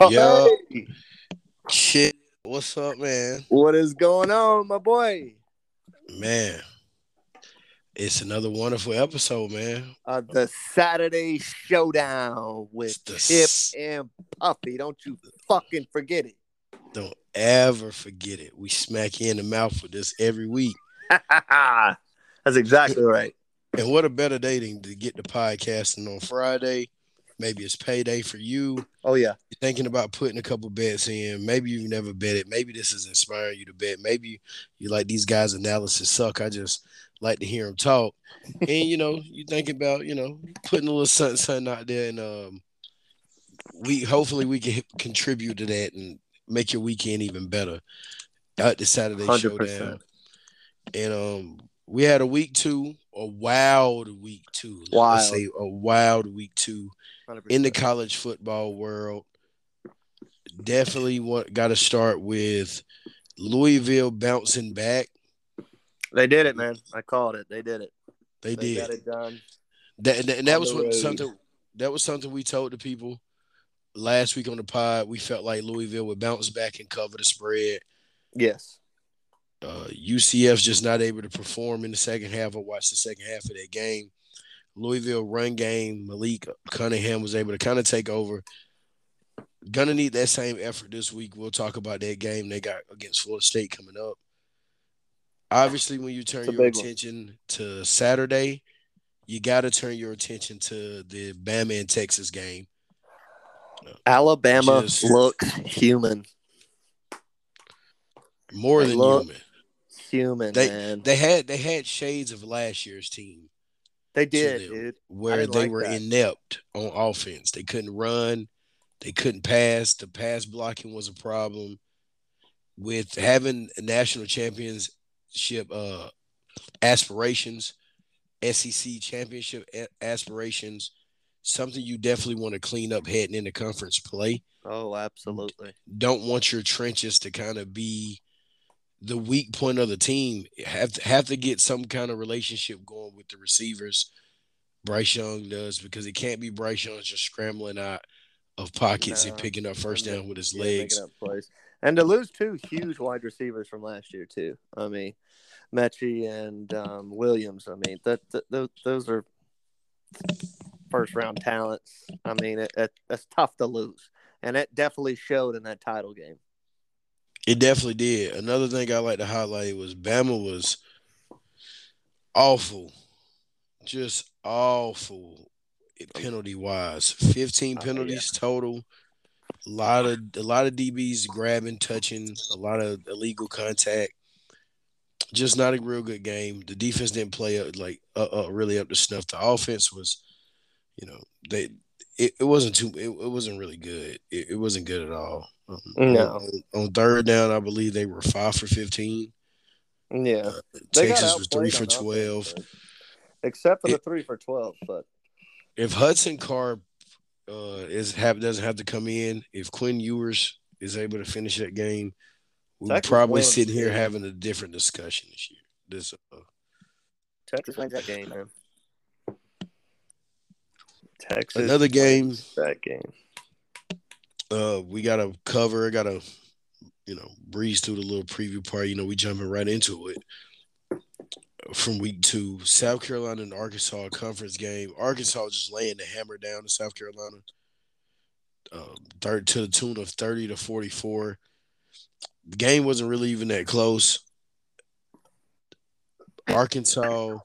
Yo. Hey, Shit. What's up, man? what is going on, my boy? Man. It's another wonderful episode, man. Uh, the Saturday Showdown with Chip s- and Puffy. Don't you fucking forget it. Don't ever forget it. We smack you in the mouth with this every week. That's exactly right. And what a better day than to get the podcasting on Friday. Maybe it's payday for you. Oh yeah, You're thinking about putting a couple bets in. Maybe you've never betted. Maybe this is inspiring you to bet. Maybe you like these guys' analysis suck. I just like to hear them talk. And you know, you thinking about you know putting a little something, something out there, and um, we hopefully we can contribute to that and make your weekend even better. At the Saturday hundred showdown, and um, we had a week two, a wild week two. Let's Wild. say a wild week two in the college football world. Definitely want got to start with Louisville bouncing back. They did it, man. I called it. They did it. They, They did. got it done. That, and that, and that was what, something that was something we told the people last week on the pod. We felt like Louisville would bounce back and cover the spread. Yes. Uh, UCF's just not able to perform in the second half. I watched the second half of that game. Louisville run game. Malik Cunningham was able to kind of take over. Gonna need that same effort this week. We'll talk about that game they got against Florida State coming up. Obviously, when you turn your big one. attention to Saturday, you got to turn your attention to the Bama and Texas game. Alabama Just- looks human. More They than human. Human, They- man. They had they had shades of last year's team. They did, them. dude. where they like were that. inept on offense. They couldn't run, they couldn't pass. The pass blocking was a problem. With having national championship uh, aspirations, SEC championship aspirations, something you definitely want to clean up heading into conference play. Oh, absolutely. Don't want your trenches to kind of be the weak point of the team. Have to, have to get some kind of relationship going with the receivers. Bryce Young does because it can't be Bryce Young just scrambling out of pockets and picking up first down with his Yeah, legs. And to lose two huge wide receivers from last year too. I mean, Metchie and um, Williams. I mean, that, that those, those are first round talents. I mean, it, it, that's tough to lose, and it definitely showed in that title game. It definitely did. Another thing I like to highlight was Bama was awful, just awful penalty wise. Fifteen penalties total. A lot of a lot of DBs grabbing, touching, a lot of illegal contact. Just not a real good game. The defense didn't play up like uh, uh, really up to snuff. The offense was, you know, they it, it wasn't too it, it wasn't really good. It, it wasn't good at all. Um, No. on, on third down, I believe they were five for fifteen. Yeah, got Texas was three for on offense, twelve. except for the It- three for twelve. But If Hudson Card uh, is have doesn't have to come in, if Quinn Ewers is able to finish that game, we're Texas probably sitting here having a different discussion this year. This uh, Texas wins that game, man. Texas another game that game. uh, we got to cover. Got to you know breeze through the little preview part. You know, we jumping right into it. From week two, South Carolina and Arkansas conference game. Arkansas just laying the hammer down to South Carolina. Um, third to the tune of thirty to forty four. The game wasn't really even that close. Arkansas,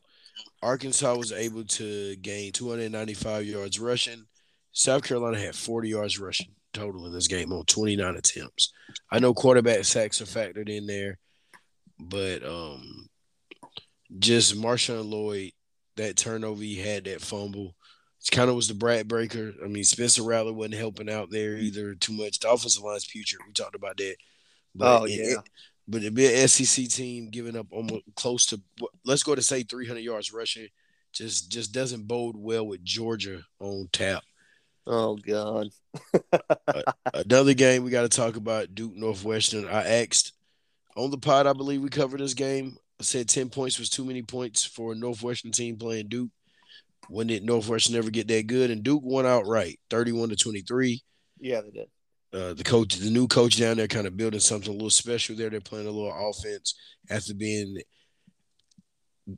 Arkansas was able to gain 295 yards rushing. South Carolina had 40 yards rushing total in this game on 29 attempts. I know quarterback sacks are factored in there, but um, just Marshawn Lloyd, that turnover he had, that fumble, it kind of was the brat breaker. I mean, Spencer Rattler wasn't helping out there either too much. The offensive line's future, we talked about that. Oh, yeah. it- but to be an SEC team giving up almost close to let's go to say 300 yards rushing, just just doesn't bode well with Georgia on tap. Oh God. Another game we got to talk about Duke Northwestern. I asked on the pod, I believe we covered this game. I said 10 points was too many points for a Northwestern team playing Duke. When did Northwestern ever get that good? And Duke won outright, 31 to 23. Yeah, they did. Uh, the coach, the new coach down there, kind of building something a little special there. They're playing a little offense after being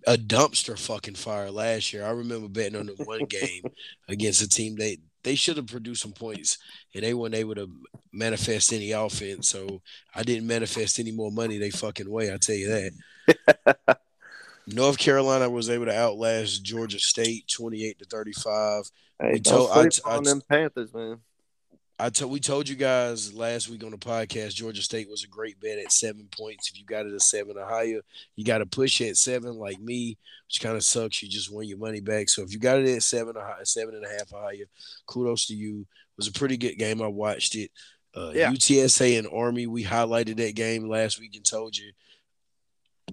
a dumpster fucking fire last year. I remember betting on the one game against a team they they should have produced some points and they weren't able to manifest any offense. So I didn't manifest any more money they fucking way. I tell you that. North Carolina was able to outlast Georgia State twenty eight to thirty five. Hey, We told- I- I- on them Panthers, man. I told we told you guys last week on the podcast Georgia State was a great bet at seven points. If you got it at seven or higher, you got to push it at seven like me, which kind of sucks. You just win your money back. So if you got it at seven or high, seven and a half or higher, kudos to you. It was a pretty good game. I watched it. Uh, Yeah. UTSA and Army. We highlighted that game last week and told you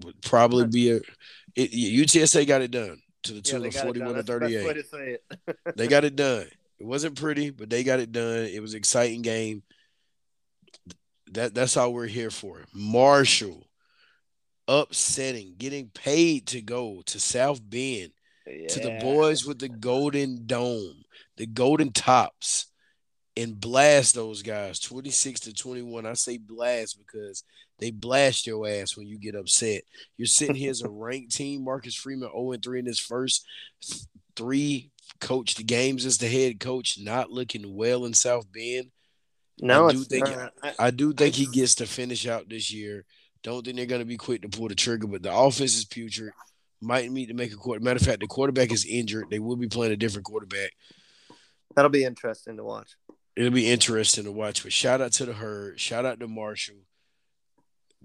would probably be a it, UTSA got it done to the Yeah, tune they of got it forty done. one to That's the best thirty way eight to say it. they got it done. It wasn't pretty, but they got it done. It was an exciting game. That that's all we're here for. Marshall upsetting, getting paid to go to South Bend to the boys with the golden dome, the golden tops, and blast those guys 26 to 21. I say blast because they blast your ass when you get upset. You're sitting here as a ranked team. Marcus Freeman 0 3 in his first three coached the games as the head coach, not looking well in South Bend. No, I do it's think- not. I- I do think he gets to finish out this year. Don't think they're going to be quick to pull the trigger, but the offense is putrid. Might need to make a quarter. Matter of fact, the quarterback is injured. They will be playing a different quarterback. that'll be interesting to watch. It'll be interesting to watch. But shout out to the herd. Shout out to Marshall.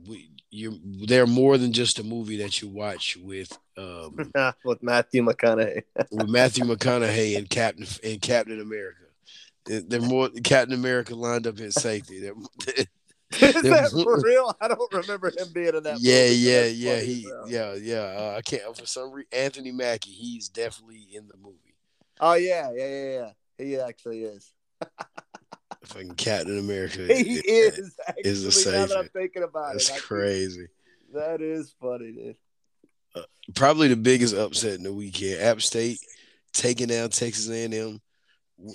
We you they're more than just a movie that you watch with um with Matthew McConaughey. with Matthew McConaughey and Captain and Captain America. They're, they're more Captain America lined up in safety. They're, Is that for real? I don't remember him being in that. yeah, movie, yeah, yeah. funny He, as yeah, yeah. Uh, I can't for some reason. Anthony Mackie, he's definitely in the movie. Oh yeah, yeah, yeah, yeah. He actually is. Fucking Captain America. He is actually. is a now that I'm thinking about That's it, think crazy. That is funny, dude. Probably the biggest upset in the weekend. App State taking down Texas A&M.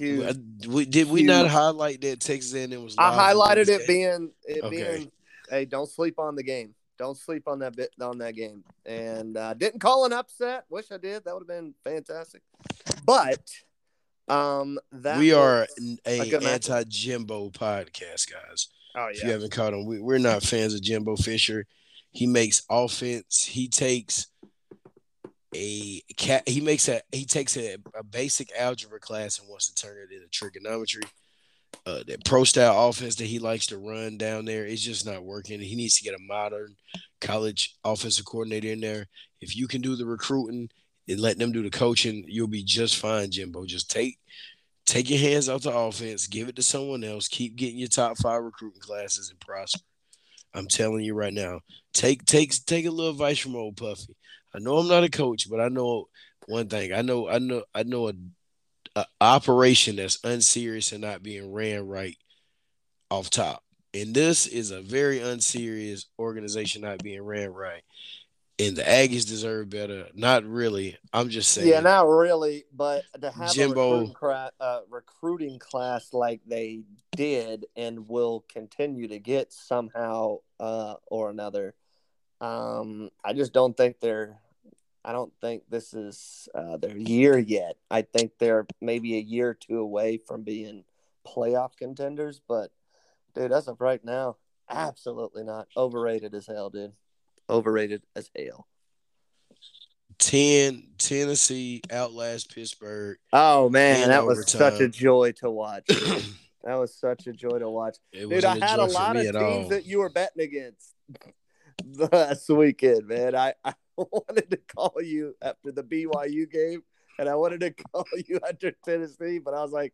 I- we- did we not highlight that Texas A&M was? I highlighted it being it Okay. being. Hey, don't sleep on the game. Don't sleep on that bit on that game. And uh, didn't call an upset. Wish I did. That would have been fantastic. But um, that we are a, anti Jimbo podcast, guys. Oh If you haven't caught him, we, we're not fans of Jimbo Fisher. He makes offense. He takes a cat. He makes a he takes a, a basic algebra class and wants to turn it into trigonometry. Uh, that pro style offense that he likes to run down there is just not working. He needs to get a modern college offensive coordinator in there. If you can do the recruiting and let them do the coaching, you'll be just fine, Jimbo. Just take take your hands off the offense, give it to someone else, keep getting your top five recruiting classes and prosper. I'm telling you right now. Take take take a little advice from old Puffy. I know I'm not a coach, but I know one thing. I know I know I know a, a operation that's unserious and not being ran right off top. And this is a very unserious organization not being ran right. And the Aggies deserve better. Not really. I'm just saying. Yeah, not really, but to have Jimbo- a recruiting, cra- uh, recruiting class like they did and will continue to get somehow uh, or another, um, I just don't think they're. I don't think this is uh, their year yet. I think they're maybe a year or two away from being playoff contenders. But dude, as of right now, absolutely not. Overrated as hell, dude. Overrated as hell. 10 Tennessee outlast Pittsburgh. Oh man, that was such a joy to watch. That was such a joy to watch. Dude, I had a lot of teams all. that you were betting against last weekend, man. I, I wanted to call you after the BYU game, and I wanted to call you after Tennessee, but I was like,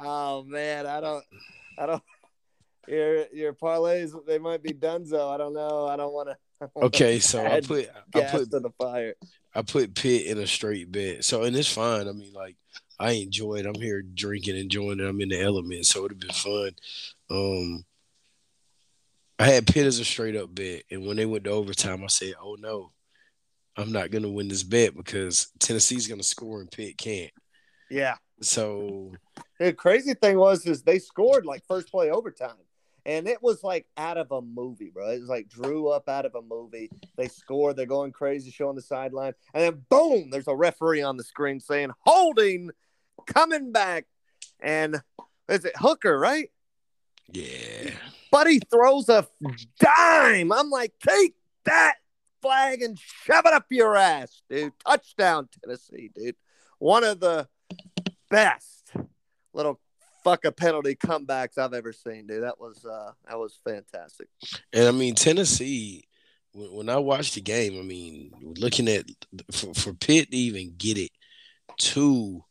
oh man, I don't, I don't. Your your parlays they might be donezo. I don't know. I don't want to. Okay, so I put I put to the fire. I put Pitt in a straight bet. So and it's fine. I mean, like I enjoy it. I'm here drinking, enjoying it. I'm in the element, so it'd been fun. Um I had Pitt as a straight up bet, and when they went to overtime, I said, "Oh no, I'm not gonna win this bet because Tennessee's gonna score and Pitt can't." Yeah, So the crazy thing was is they scored like first play overtime. And it was like out of a movie, bro. It was like drew up out of a movie. They score, they're going crazy, showing the sideline, and then boom, there's a referee on the screen saying holding, coming back, and is it Hooker, right? yeah, Buddy throws a dime. I'm like, take that flag and shove it up your ass, dude. Touchdown, Tennessee, dude. One of the best little fuck a penalty comebacks I've ever seen, dude. That was uh that was fantastic. and I mean Tennessee. When, when I watched the game, I mean, looking at for, for Pitt to even get it to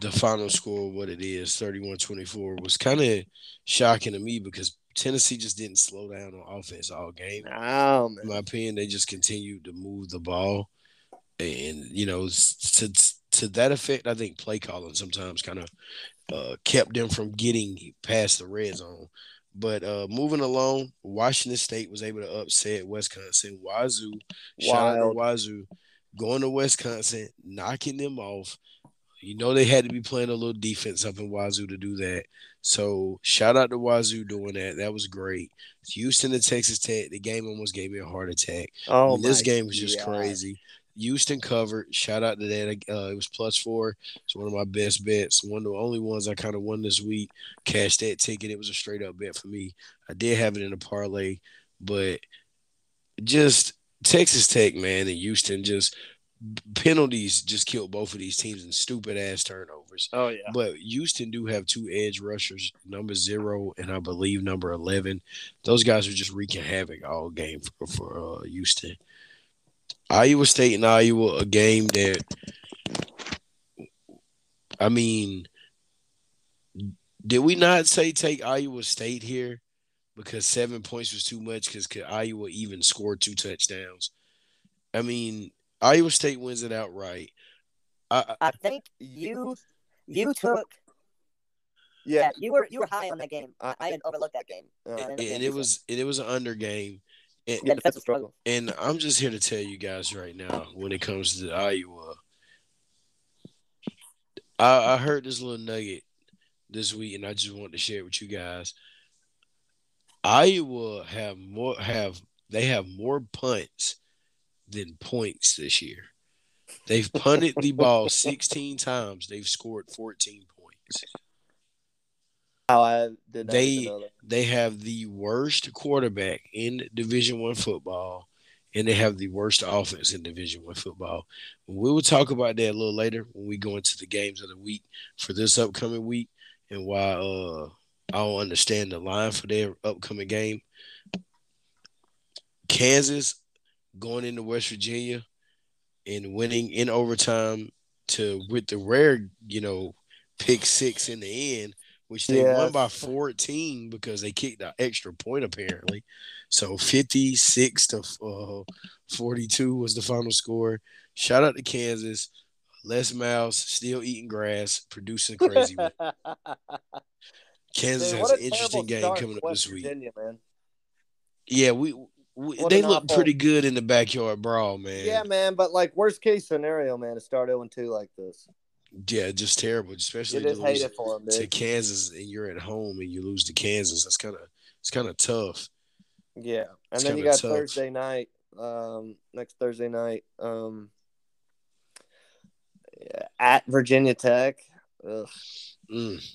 the final score, what it is, 31-24, was kind of shocking to me because Tennessee just didn't slow down on offense all game. Oh in my opinion, they just continued to move the ball, and you know, to to that effect, I think play calling sometimes kind of uh, kept them from getting past the red zone. But uh, moving along, Washington State was able to upset Wisconsin. Wazoo, shout out to Wazoo, going to Wisconsin, knocking them off. You know they had to be playing a little defense up in Wazoo to do that. So shout out to Wazoo doing that. That was great. Houston to Texas Tech, the game almost gave me a heart attack. Oh, this game was just God. crazy. Houston covered. Shout out to that. Uh, it was plus four. It's one of my best bets. One of the only ones I kind of won this week. Cashed that ticket. It was a straight up bet for me. I did have it in a parlay, but just Texas Tech, man, and Houston just penalties just killed both of these teams and stupid ass turnovers. Oh yeah. But Houston do have two edge rushers, number zero and I believe number eleven. Those guys are just wreaking havoc all game for, for uh, Houston. Iowa State and Iowa, a game that I mean, did we not say take Iowa State here because seven points was too much? Because could Iowa even score two touchdowns? I mean, Iowa State wins it outright. I, I think you you took Yeah. yeah you were you were high on that game. I, I didn't overlook that game. Uh, Yeah. and, and it was and it was an under game. And, Yeah, defensive struggle. and I'm just here to tell you guys right now, when it comes to Iowa, I, I heard this little nugget this week, and I just wanted to share it with you guys. Iowa have more have they have more punts than points this year. They've punted the ball 16 times. They've scored 14 points. How I did They- even know that. they have the worst quarterback in division one football and they have the worst offense in division one football we will talk about that a little later when we go into the games of the week for this upcoming week and why uh i don't understand the line for their upcoming game kansas going into west virginia and winning in overtime to with the rare you know pick six in the end which they won by 14 because they kicked an extra point apparently. So 56 to uh, 42 was the final score. Shout out to Kansas. Les Miles still eating grass, producing crazy. Kansas Dude, has an interesting game coming up West this week. Virginia, man. Yeah, we, we they look pretty good in the backyard brawl, man. Yeah, man, but like worst case scenario, man, to start 0 2 like this. Yeah, just terrible, especially to lose them, to. Kansas and you're at home and you lose to Kansas. That's kind of it's kind of tough. Yeah, and It's then you got tough. Thursday night, um, next Thursday night, um, at Virginia Tech. Ugh. Mm.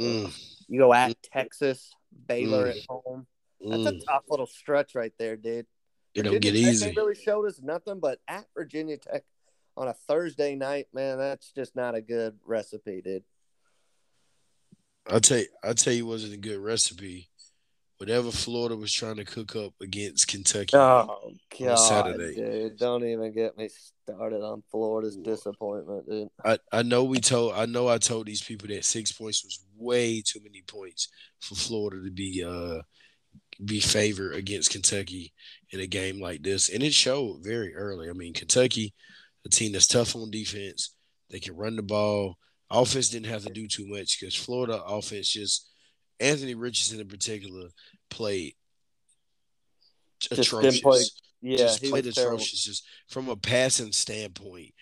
Mm. You go at Texas, Baylor Mm. at home. That's Mm. a tough little stretch right there, dude. It don't get Tech, easy. They really showed us nothing, but at Virginia Tech on a Thursday night, man, that's just not a good recipe, dude. I'll tell you, I'll tell you, it wasn't a good recipe. Whatever Florida was trying to cook up against Kentucky, Oh God, Saturday. dude! Don't even get me started on Florida's disappointment, dude. I, I know we told, I know I told these people that six points was way too many points for Florida to be uh be favored against Kentucky in a game like this, and it showed very early. I mean, Kentucky, a team that's tough on defense, they can run the ball. Offense didn't have to do too much because Florida offense just Anthony Richardson in particular played didn't atrocious. play- Yeah, just played was terrible. atrocious. Just from a passing standpoint,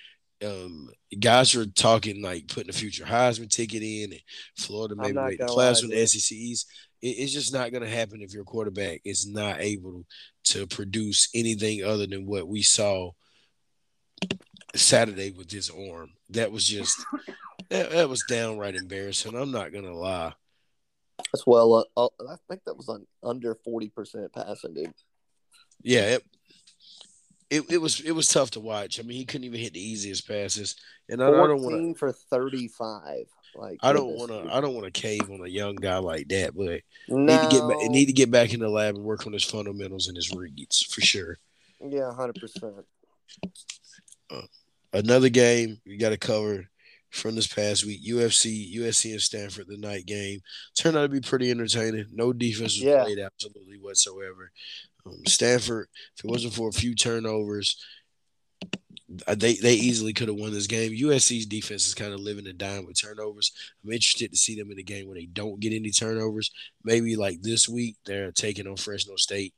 um, guys are talking like putting a future Heisman ticket in, and Florida maybe make the with the. SECs. It, it's just not going to happen if your quarterback is not able to produce anything other than what we saw Saturday with his arm. That was just that, that was downright embarrassing. I'm not gonna lie. That's well. Uh, uh, I think that was on under forty percent passing, dude. Yeah, it, it it was it was tough to watch. I mean, he couldn't even hit the easiest passes, and I, I don't want to. Fourteen for thirty-five. Like I don't want to. I don't want to cave on a young guy like that, but No. need to get back, need to get back in the lab and work on his fundamentals and his reads for sure. Yeah, hundred percent. Another game we got to cover from this past week: UFC, USC, and Stanford. The night game turned out to be pretty entertaining. No defense was Yeah. played absolutely whatsoever. Um, Stanford, if it wasn't for a few turnovers, uh, they they easily could have won this game. USC's defense is kind of living and dying with turnovers. I'm interested to see them in a game where they don't get any turnovers. Maybe like this week, they're taking on Fresno State.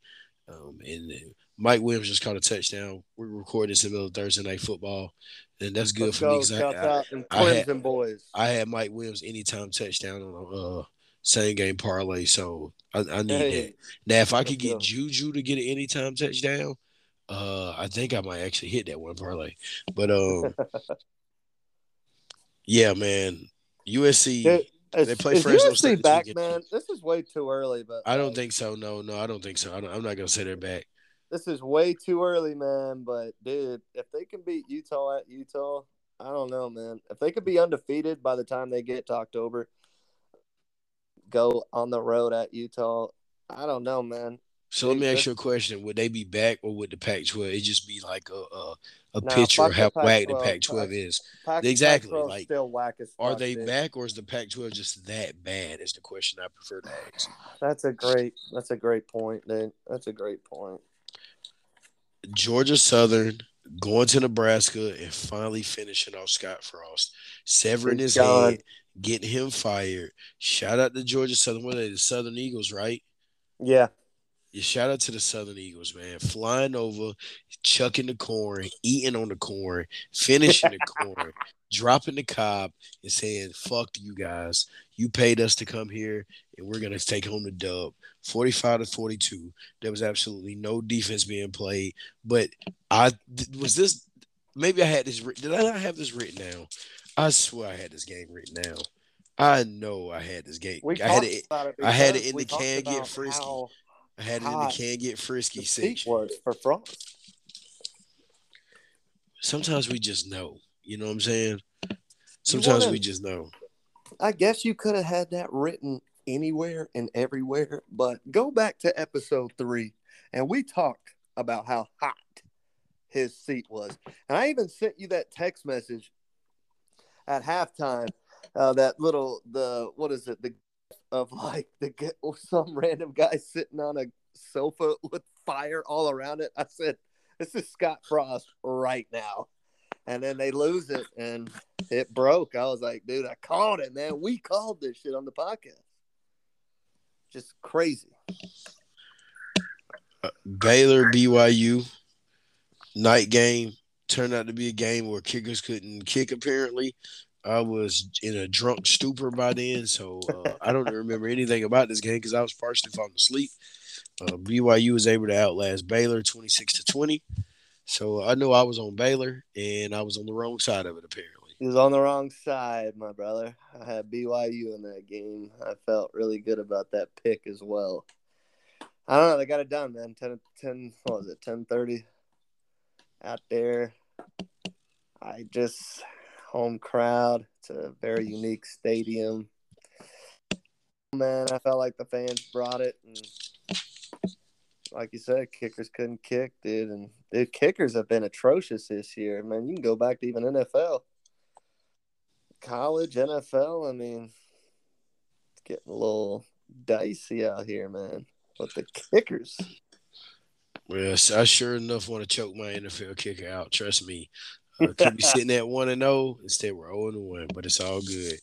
Um, and uh, Mike Williams just caught a touchdown. We're recording this in the middle of Thursday night football, and that's good Let's for me go. 'cause I, I, I had- boys. I had Mike Williams anytime touchdown on a uh, same game parlay, so I, I need that. Now, if I could let's get go. Juju to get an anytime touchdown, uh, I think I might actually hit that one parlay. But um, yeah, man, USC. Dude, They play is Fresno USC State back, man. This is way too early, but I don't like, think so. No, no, I don't think so. I don't, I'm not gonna say they're back. This is way too early, man. But dude, if they can beat Utah at Utah, I don't know, man. If they could be undefeated by the time they get to October, go on the road at Utah, I don't know, man. So let me ask you a question: Would they be back, or would the Pac-12 it just be like a a, a Nah, picture of how whack the Pac-12. Pac-12 is? Pac- Exactly, Pac-12 's like, still whack as Are they dude. back, or is the Pac-12 just that bad? Is the question I prefer to ask. That's a great. That's a great point, dude. That's a great point. Georgia Southern going to Nebraska and finally finishing off Scott Frost, severing his gone. head, getting him fired. Shout out to Georgia Southern. What are they? The Southern Eagles, right? Yeah, Yeah, shout out to the Southern Eagles, man. Flying over, chucking the corn, eating on the corn, finishing the corn, dropping the cob, and saying, fuck you guys. You paid us to come here, and we're going to take home the dub. 45 to 42. There was absolutely no defense being played. But I was this, maybe I had this, did I not have this written down? I swear I had this game written down. I know I had this game. we I had it. it. I had it in the can get frisky. how I had it in the can get frisky section. was for Frost. sometimes we just know. You know what I'm saying? Sometimes wanna- we just know. I guess you could have had that written anywhere and everywhere, but go back to episode three, and we talked about how hot his seat was, and I even sent you that text message at halftime. Uh, that little the what is it the of like the get some random guy sitting on a sofa with fire all around it. I said, "This is Scott Frost right now," and then they lose it and it broke. I was like, dude, I called it, man. We called this shit on the podcast. Just crazy. Uh, Baylor BYU night game turned out to be a game where kickers couldn't kick. Apparently, I was in a drunk stupor by then, so uh, I don't remember anything about this game because I was partially falling asleep. Uh, BYU was able to outlast Baylor twenty six to twenty, so I knew I was on Baylor and I was on the wrong side of it. Apparently, He was on the wrong side, my brother. I had BYU in that game. I felt really good about that pick as well. I don't know. They got it done, man. 10, 10 what was it? 1030 out there. I just, home crowd. It's a very unique stadium. Man, I felt like the fans brought it. And like you said, kickers couldn't kick, dude. And dude, kickers have been atrocious this year. Man, you can go back to even NFL college, NFL, I mean, it's getting a little dicey out here, man. With the kickers. Yes, I sure enough want to choke my NFL kicker out. Trust me. Uh, could be sitting at 1 and 0. Instead, we're 0 and 1, but it's all good.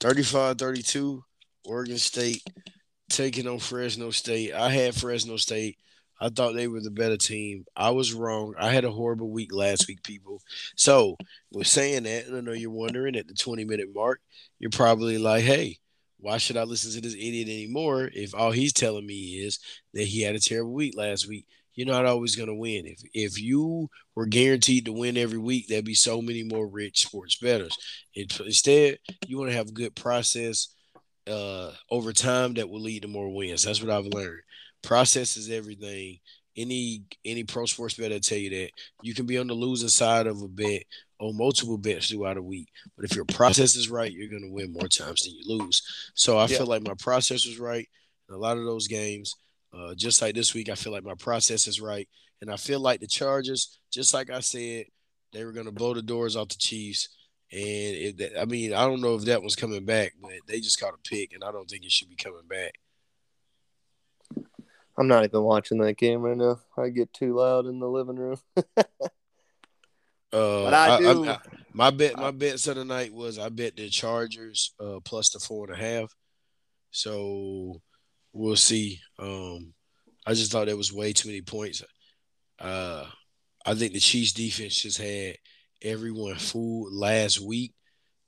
35 32, Oregon State taking on Fresno State. I had Fresno State. I thought they were the better team. I was wrong. I had a horrible week last week, people. So, with saying that, I know you're wondering at the 20 minute mark, you're probably like, hey, why should I listen to this idiot anymore if all he's telling me is that he had a terrible week last week? You're not always going to win. If if you were guaranteed to win every week, there'd be so many more rich sports bettors. Instead, you want to have a good process uh, over time that will lead to more wins. That's what I've learned. Process is everything. Any any pro sports bettor tell you that you can be on the losing side of a bet on multiple bets throughout a week. But if your process is right, you're going to win more times than you lose. So I yeah. feel like my process was right in a lot of those games. Uh, just like this week, I feel like my process is right. And I feel like the Chargers, just like I said, they were going to blow the doors off the Chiefs. And it, I mean, I don't know if that was coming back, but they just caught a pick, and I don't think it should be coming back. I'm not even watching that game right now. I get too loud in the living room. uh, but I do. I, I, my bet, my bets of the night was I bet the Chargers uh, plus the four and a half. So we'll see. Um, I just thought that was way too many points. Uh, I think the Chiefs defense just had everyone fooled last week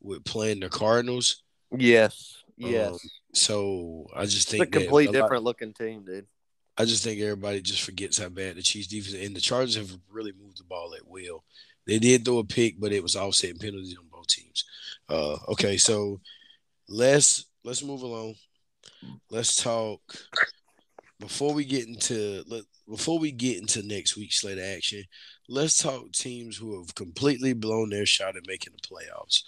with playing the Cardinals. Yes, yes. Um, so I just think it's a complete a different lot, looking team, dude. I just think everybody just forgets how bad the Chiefs defense and the Chargers have really moved the ball at will. They did throw a pick, but it was offsetting penalties on both teams. Uh, okay, so let's let's move along. Let's talk before we get into let, before we get into next week's slate of action. Let's talk teams who have completely blown their shot at making the playoffs.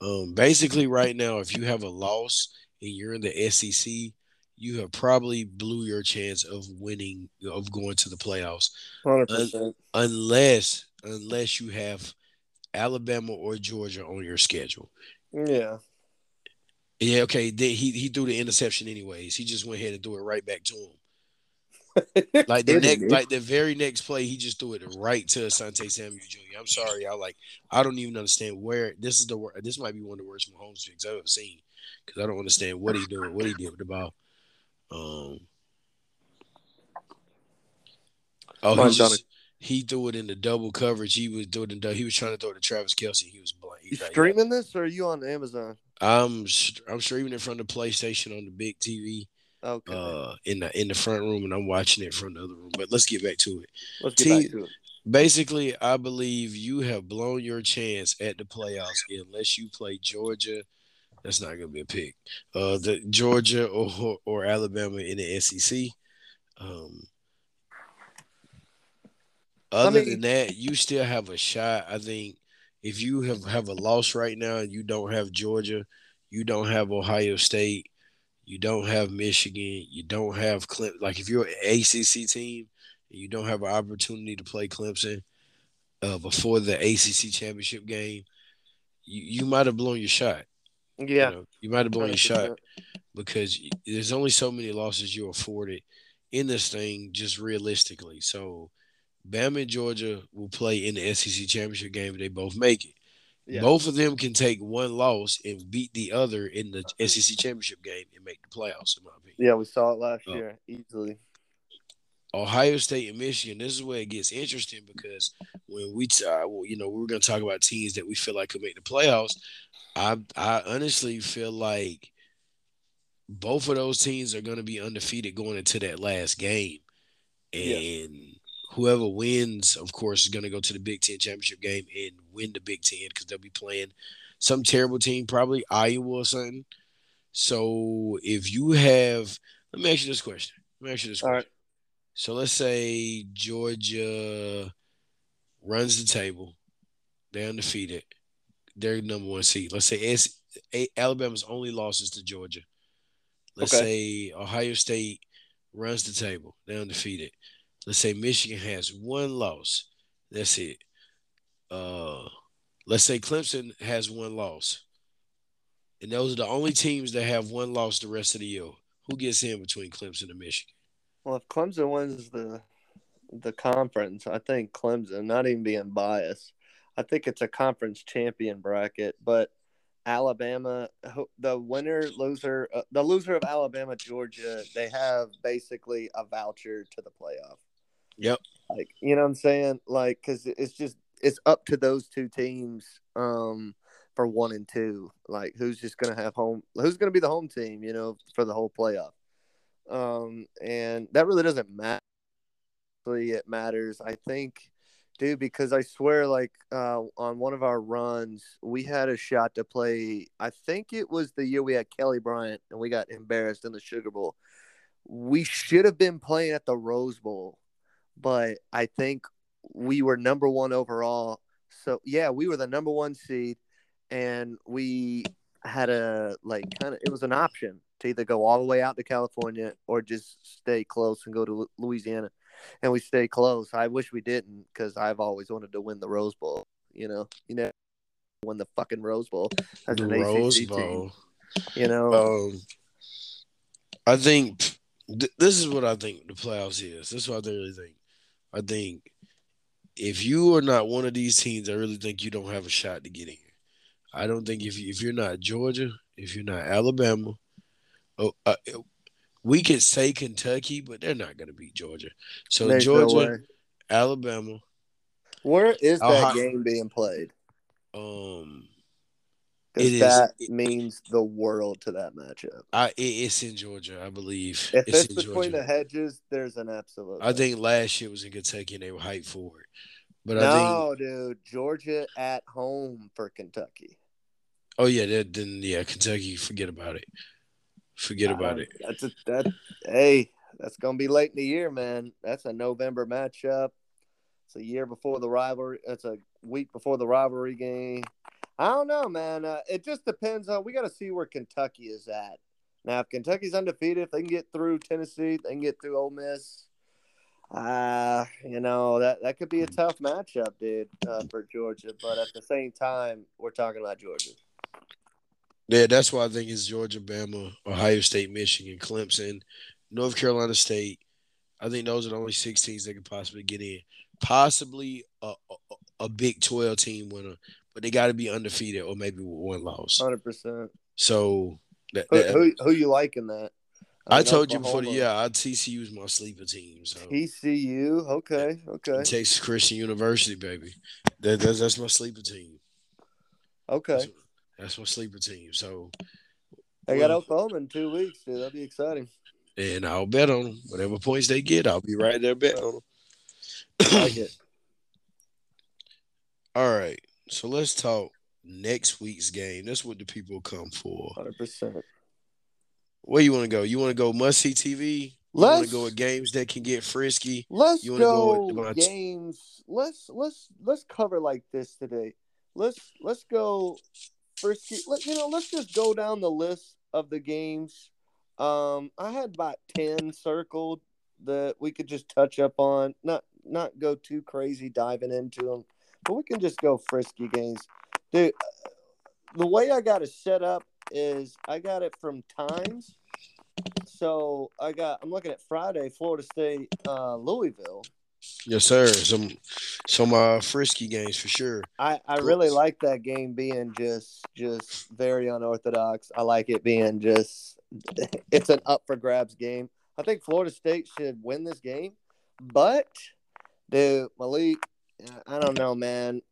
Um, basically, right now, if you have a loss and you're in the SEC, you have probably blew your chance of winning of going to the playoffs. Hundred Un- unless unless you have Alabama or Georgia on your schedule. Yeah. Yeah, okay. he he threw the interception anyways. He just went ahead and threw it right back to him. like the next, like the very next play, he just threw it right to Asante Samuel Jr. I'm sorry, I like I don't even understand where this is the this might be one of the worst Mahomes picks I've ever seen because I don't understand what he doing, what he did with the ball. Um, oh, he, just, he threw it in the double coverage. He was doing the he was trying to throw it to Travis Kelce. He was You streaming this or are you on Amazon? I'm I'm streaming it from the PlayStation on the big TV. Okay. Uh, in the in the front room, and I'm watching it from the other room. But let's get back to it. Let's get back to it. Basically, I believe you have blown your chance at the playoffs unless you play Georgia. That's not going to be a pick. Uh, the Georgia or or Alabama in the SEC. Um, other I mean, than that, you still have a shot. I think if you have, have a loss right now and you don't have Georgia, you don't have Ohio State, you don't have Michigan, you don't have Clemson. Like if you're an ACC team and you don't have an opportunity to play Clemson uh, before the ACC championship game, you, you might have blown your shot. Yeah, you, know, you might have blown your shot because there's only so many losses you're afforded in this thing, just realistically. So, Bama and Georgia will play in the SEC championship game if they both make it. Yeah. Both of them can take one loss and beat the other in the SEC championship game and make the playoffs. In my opinion. Yeah, we saw it last uh, year easily. Ohio State and Michigan. This is where it gets interesting because when we, uh, you know, we are going to talk about teams that we feel like could make the playoffs. I, I honestly feel like both of those teams are going to be undefeated going into that last game, and. Yeah whoever wins, of course, is going to go to the Big Ten championship game and win the Big Ten because they'll be playing some terrible team, probably Iowa or something. So if you have, let me ask you this question. Let me ask you this question. So let's say Georgia runs the table, they're undefeated, they're number one seed. Let's say S- Alabama's only losses to Georgia. Let's okay. say Ohio State runs the table, they're undefeated let's say Michigan has one loss. That's it. Uh, let's say Clemson has one loss. And those are the only teams that have one loss the rest of the year. Who gets in between Clemson and Michigan? Well, if Clemson wins the the conference, I think Clemson, not even being biased, I think it's a conference champion bracket. But Alabama, the winner, loser, uh, the loser of Alabama, Georgia, they have basically a voucher to the playoff. Yep. Like you know what I'm saying? Like because it's just it's up to those two teams um for one and two. Like who's just gonna have home? Who's gonna be the home team? You know for the whole playoff. Um, and that really doesn't matter. It matters, I think, dude, because I swear, like uh, on one of our runs, we had a shot to play. I think it was the year we had Kelly Bryant, and we got embarrassed in the Sugar Bowl. We should have been playing at the Rose Bowl, but I think we were number one overall. So yeah, we were the number one seed, and we had a like kind of it was an option to either go all the way out to California or just stay close and go to Louisiana. And we stay close. I wish we didn't because I've always wanted to win the Rose Bowl. You know, you know, win the fucking Rose Bowl as an Rose ACC team. You know, Um, I think th- this is what I think the playoffs is. This is what I really think. I think if you are not one of these teams, I really think you don't have a shot to get in. I don't think if you, if you're not Georgia, if you're not Alabama, oh, uh, we could say Kentucky, but they're not going to beat Georgia. So there's Georgia, way. Alabama, Where is that Ohio- game being played? um, It is- that it- means the world to that matchup. I it, it's in Georgia, I believe. If it's it's in between Georgia. the hedges, there's an absolute. I think last year was in Kentucky and they were hyped for it. But I think no, dude, Georgia at home for Kentucky. oh yeah, that, then yeah, Kentucky, forget about it. Forget about it. That's a that. Hey, that's gonna be late in the year, man. That's a November matchup. It's a year before the rivalry. It's a week before the rivalry game. I don't know, man. Uh, it just depends on. We got to see where Kentucky is at. Now, if Kentucky's undefeated, if they can get through Tennessee, they can get through Ole Miss. Uh, you know that that could be a tough matchup, dude, uh, for Georgia. But at the same time, we're talking about Georgia. Yeah, that's why I think it's Georgia, Bama, Ohio State, Michigan, Clemson, North Carolina State. I think those are the only six teams that could possibly get in. Possibly a, a, a Big Twelve team winner, but they got to be undefeated or maybe with one loss. Hundred percent. So that, Who, that- who who you like in that? I mean, told you before the year, I TCU is my sleeper team. So TCU. Okay, okay, Texas Christian University, baby. That, that's that's my sleeper team. okay. That's, that's my sleeper team. So I got well- Oklahoma in two weeks, dude. That'd be exciting. and I'll bet on them. Whatever points they get, I'll be right there bet on I them. like it. All right. So let's talk next week's game. That's what the people come for. Hundred percent. Where you want to go? You want to go must see TV? You want Let's to go with games that can get frisky? let's you wanna go go, with my- games. Let's let's let's cover like this today. Let's let's go frisky. Let you know. Let's just go down the list of the games. Um, I had about ten circled that we could just touch up on. Not not go too crazy diving into them, but we can just go frisky games, dude. The way I got it set up is I got it from times. So I got I'm looking at Friday, Florida State, uh, Louisville. Yes, sir. Some some uh frisky games for sure. I, I really like that game being just just very unorthodox. I like it being just it's an up for grabs game. I think Florida State should win this game, but dude Malik, I don't know, man.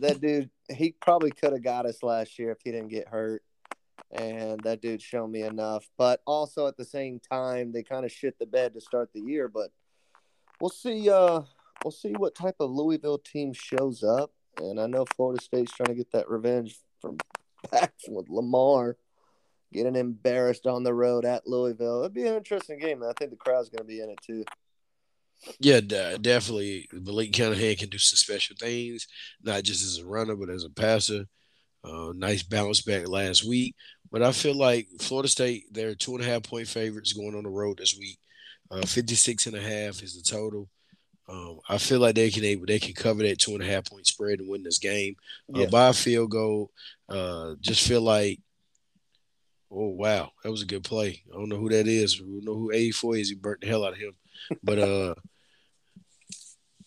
That dude he probably could have got us last year if he didn't get hurt. And that dude showed me enough. But also at the same time, they kind of shit the bed to start the year. But we'll see. Uh, we'll see what type of Louisville team shows up. And I know Florida State's trying to get that revenge from back with Lamar getting embarrassed on the road at Louisville. It'd be an interesting game. I think the crowd's going to be in it too. Yeah, de- definitely. Malik Cunningham can do some special things, not just as a runner, but as a passer. Uh, nice bounce back last week. But I feel like Florida State, they're two and a half point favorites going on the road this week. Uh, 56 and a half is the total. Um, I feel like they can able they can cover that two and a half point spread and win this game uh, Yeah. by a field goal. Uh, just feel like, oh wow, that was a good play. I don't know who that is. We don't know who 84 is. He burnt the hell out of him. But uh,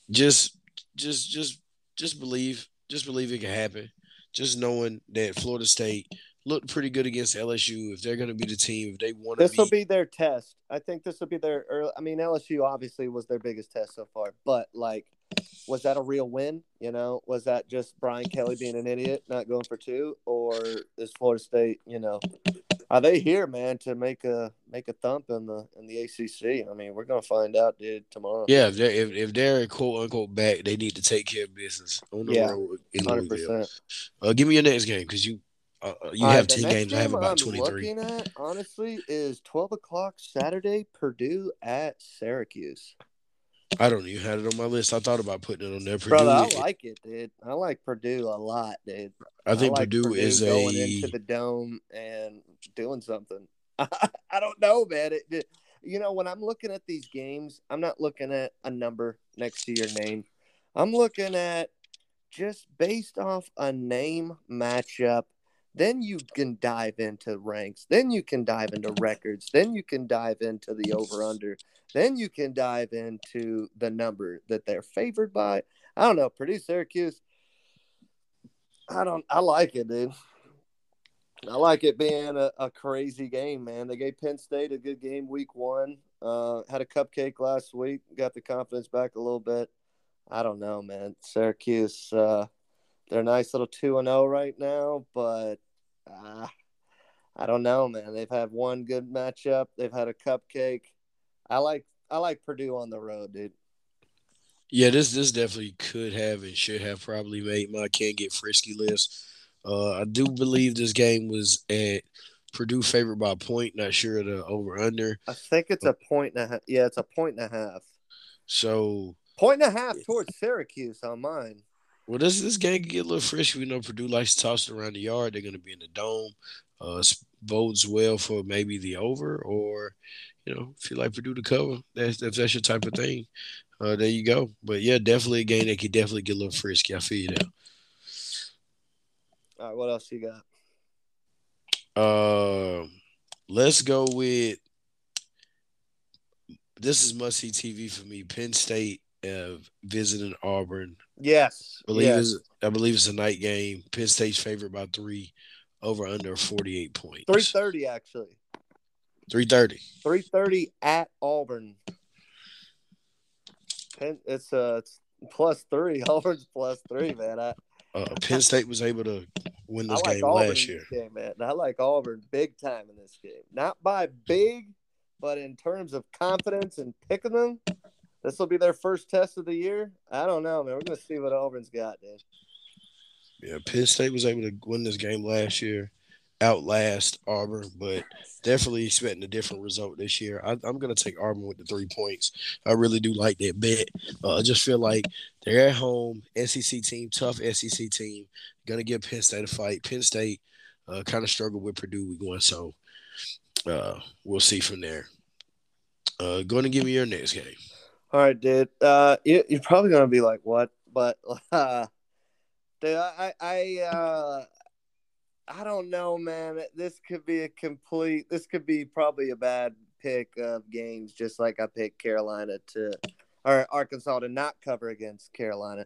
just just just just believe just believe it can happen. Just knowing that Florida State looked pretty good against LSU. If they're going to be the team, if they want to, This will be, be their test. I think this will be their. Early, I mean, LSU obviously was their biggest test so far, but like, was that a real win? You know, was that just Brian Kelly being an idiot, not going for two, or is Florida State? You know, are they here, man, to make a make a thump in the in the ACC? I mean, we're gonna find out, dude, tomorrow. yeah, if they're if, if they're quote unquote back, they need to take care of business on the Yeah, road in hundred Louisville. percent. Uh, give me your next game because you uh, uh, you All right, have the ten games. I have about twenty three. Honestly is twelve o'clock Saturday, Purdue at Syracuse. I don't even had it on my list. I thought about putting it on there. Purdue, Brother, I like it, dude. I like Purdue a lot, dude. I think like Purdue, is a going into the dome and doing something. I don't know, man. It, it- you know, when I'm looking at these games, I'm not looking at a number next to your name. I'm looking at just based off a name matchup. Then you can dive into ranks. Then you can dive into records. Then you can dive into the over under. Then you can dive into the number that they're favored by. I don't know. Purdue Syracuse. I don't. I like it, dude. I like it being a, a crazy game, man. They gave Penn State a good game week one. Uh, had a cupcake last week. Got the confidence back a little bit. I don't know, man. Syracuse, uh, they're a nice little two and zero right now, but uh, I don't know, man. They've had one good matchup. They've had a cupcake. I like I like Purdue on the road, dude. Yeah, this this definitely could have and should have probably made my can't get frisky list. Uh, I do believe this game was at Purdue favored by a point. Not sure of the over under. I think it's a point and a half. Yeah, it's a point and a half. So, Point and a half towards Syracuse on mine. Well, this this game can get a little frisky. We know Purdue likes to toss it around the yard. They're going to be in the dome. Uh, bodes well for maybe the over, or you know, if you like Purdue to cover, that's if that's your type of thing. Uh, there you go. But yeah, definitely a game that could definitely get a little frisky. I feel you there. All right, what else you got? Uh, let's go with this is must see TV for me. Penn State visiting Auburn. Yes. I believe yes. it's, I believe it's a night game. Penn State's favored by three, over under forty eight points. Three thirty actually. Three thirty. Three thirty at Auburn. Penn, it's uh it's plus three. Auburn's plus three, man. I, Uh, Penn State was able to win this like game Auburn last year. game, man. I like Auburn big time in this game. Not by big, but in terms of confidence and picking them, this will be their first test of the year. I don't know, man. We're gonna see what Auburn's got, dude. Yeah, Penn State was able to win this game last year, outlast Auburn, but definitely expecting a different result this year. I, I'm going to take Auburn with the three points. I really do like that bet. Uh, I just feel like they're at home, SEC team, tough SEC team, going to give Penn State a fight. Penn State uh, kind of struggled with Purdue week one, so uh, we'll see from there. Uh, going to give me your next game. All right, dude. Uh, you, you're probably gonna be like, "What?" But, uh, dude, I, I, uh, I don't know, man. This could be a complete. This could be probably a bad pick of games, just like I picked Carolina to, or Arkansas to not cover against Carolina.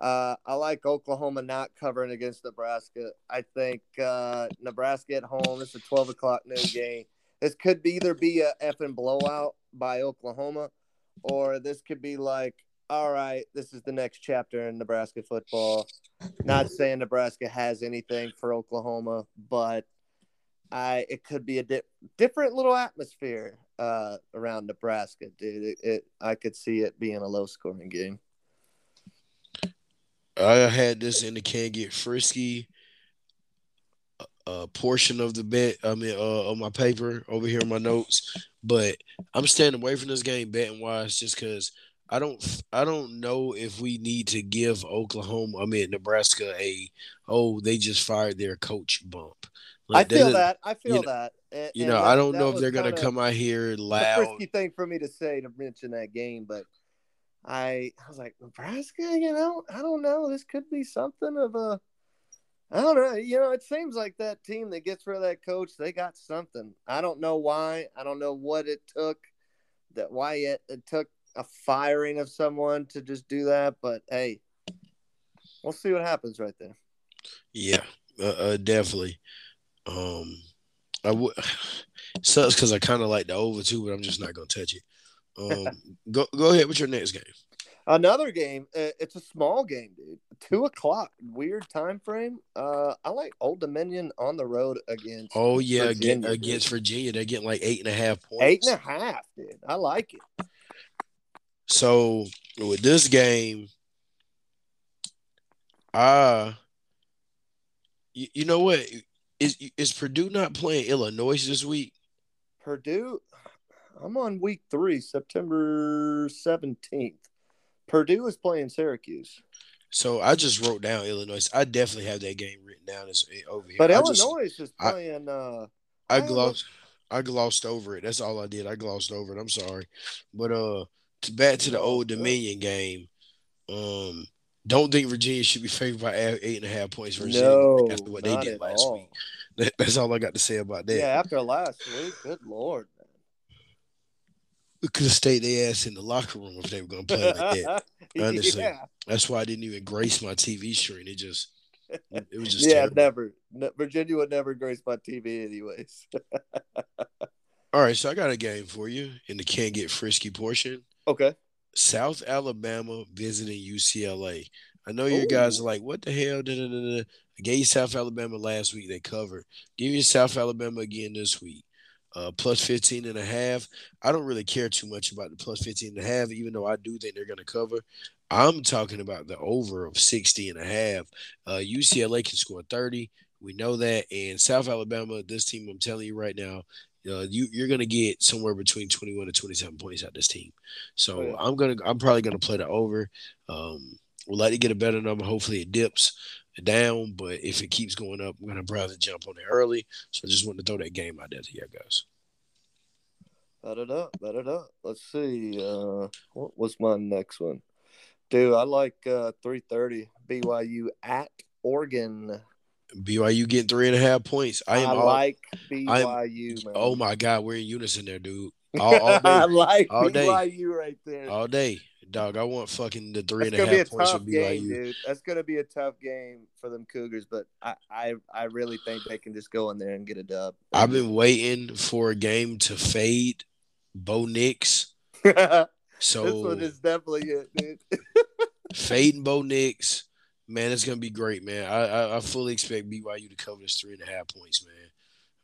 Uh, I like Oklahoma not covering against Nebraska. I think uh, Nebraska at home. It's a twelve o'clock noon game. This could be either be a effing blowout by Oklahoma, or this could be like, all right, this is the next chapter in Nebraska football. Not saying Nebraska has anything for Oklahoma, but I it could be a di- different little atmosphere uh, around Nebraska, dude. It, it I could see it being a low scoring game. I had this in the can get frisky uh, portion of the bet. I mean, uh, on my paper over here in my notes, but I'm staying away from this game betting wise, just because I don't, I don't know if we need to give Oklahoma, I mean Nebraska, a oh they just fired their coach bump. I feel that-. I feel you know- that. And- You know, that- I don't know if they're gonna come out here a loud. risky thing for me to say to mention that game, but I I was like Nebraska, you know, I don't know. This could be something of a I don't know. You know, it seems like that team that gets rid of that coach, they got something. I don't know why. I don't know what it took. That why it, it took a firing of someone to just do that. But hey, we'll see what happens right there. Yeah, uh, uh, definitely. Um, I would sucks because I kind of like the over too, but I'm just not gonna touch it. Um, go go ahead with your next game. Another game. uh, It's a small game, dude. Two o'clock. Weird time frame. Uh, I like Old Dominion on the road against Oh yeah, Virginia, against, dude. Virginia, they're getting like eight and a half points. eight and a half, dude. I like it. So with this game, uh you, you know what? Is is Purdue not playing Illinois this week? Purdue. I'm on week three, September seventeenth. Purdue is playing Syracuse, So I just wrote down Illinois. I definitely have that game written down as eh, over here. but I just- Illinois is I- playing. uh, I I glossed I glossed over it. That's all I did. I glossed over it. I'm sorry. But uh to back to the old. Dominion game. Um don't think Virginia should be favored by eight and a half points versus no, after what they did last all. week. That- that's all I got to say about that. Yeah, after last week, good lord. We could have stayed their ass in the locker room if they were gonna play like that. Honestly. yeah, That's why I didn't even grace my TV screen. It just it was just yeah, terrible. never. Ne- Virginia would never grace my TV, anyways. All right, so I got a game for you in the can't get frisky portion. okay. South Alabama visiting UCLA. I know you guys are like, what the hell? Da, da, da. I gave you South Alabama last week. They covered. Give you South Alabama again this week. Uh, plus 15 and a half. I don't really care too much about the plus 15 and a half, even though I do think they're going to cover. I'm talking about the over of 60 and a half. Uh, UCLA can score 30. We know that. And South Alabama, this team, I'm telling you right now, uh, you, you're going to get somewhere between 21 and 27 points out of this team. So yeah. I'm gonna I'm probably gonna play the over. Um, we'll like to get a better number. Hopefully it dips down, but if it keeps going up, I'm gonna rather jump on it early. So I just wanted to throw that game out there to you guys. Bet it up, bet it up. Let's see. Uh, what was my next one? Dude, I like uh, 330 BYU at Oregon. BYU getting three and a half points. I I, am all, like BYU, man. oh my god, we're in unison there, dude. All, all I like all day. BYU right there. all day, dog. I want fucking the three That's and a gonna be a half points tough with game, BYU. dude. That's gonna be a tough game for them Cougars, but I, I, I really think they can just go in there and get a dub. I've been waiting for a game to fade Bo Nix. So this one is definitely it, dude. fading Bo Nix, man, it's gonna be great, man. I, I I fully expect BYU to cover this three and a half points, man.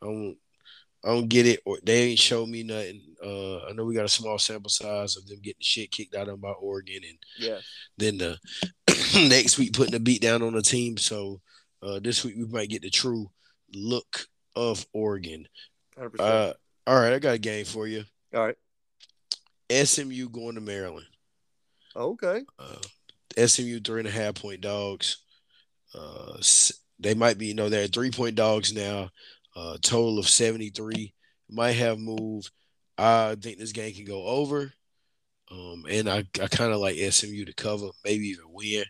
I don't I don't get it, or they ain't show me nothing. Uh, I know we got a small sample size of them getting the shit kicked out of them by Oregon, and yeah, then the next week putting a beat down on the team. So uh, this week we might get the true look of Oregon. 100%. Uh, all right, I got a game for you. All right. SMU going to Maryland. Okay. Uh, SMU three and a half point dogs. Uh, they might be, you know, they're three point dogs now. Uh, total of 73. Might have moved. I think this game can go over. Um, and I, I kind of like SMU to cover, maybe even win.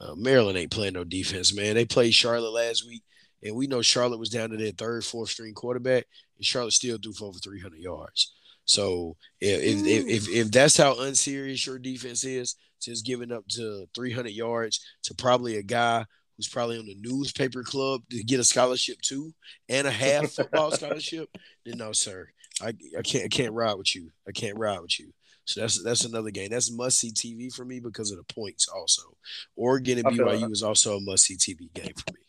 Uh, Maryland ain't playing no defense, man. They played Charlotte last week, and we know Charlotte was down to their third, fourth string quarterback, and Charlotte still threw for over 300 yards. So if if, if, if if that's how unserious your defense is, since giving up to 300 yards to probably a guy who's probably on the newspaper club to get a scholarship too and a half football scholarship, then no, sir, I, I can't I can't ride with you. I can't ride with you. So that's that's another game. That's must see TV for me because of the points. Also, Oregon and BYU is also a must see TV game for me.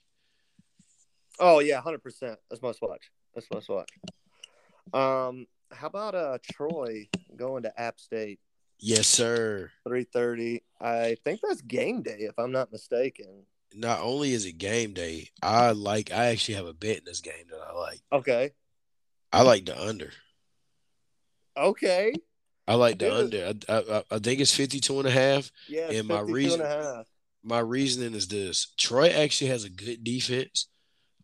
Oh yeah, hundred percent. That's must watch. That's must watch. Um, how about uh Troy going to App State Yes, sir. three thirty? I think that's game day, if I'm not mistaken. Not only is it game day, I like. I actually have a bet in this game that I like. Okay. I like the under. Okay. I like the Dude. under. I, I, I think it's 52 and a half. Yeah. And my reason- and. My reasoning is this Troy actually has a good defense.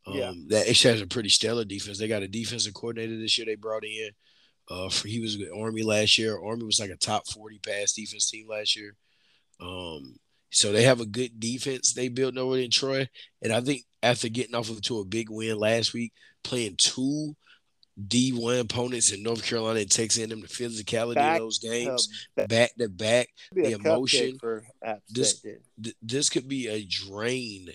Um, Yeah. That actually has a pretty stellar defense. They got a defensive coordinator this year they brought in. Uh, for, he was with Army last year. Army was like a top 40 pass defense team last year. Um, so they have a good defense they built over in Troy. And I think after getting off of to a big win last week, playing two D1 opponents in North Carolina and Texas A&M, the physicality Back of those games, Uh, back to back, the emotion, for this- th- this could be a drain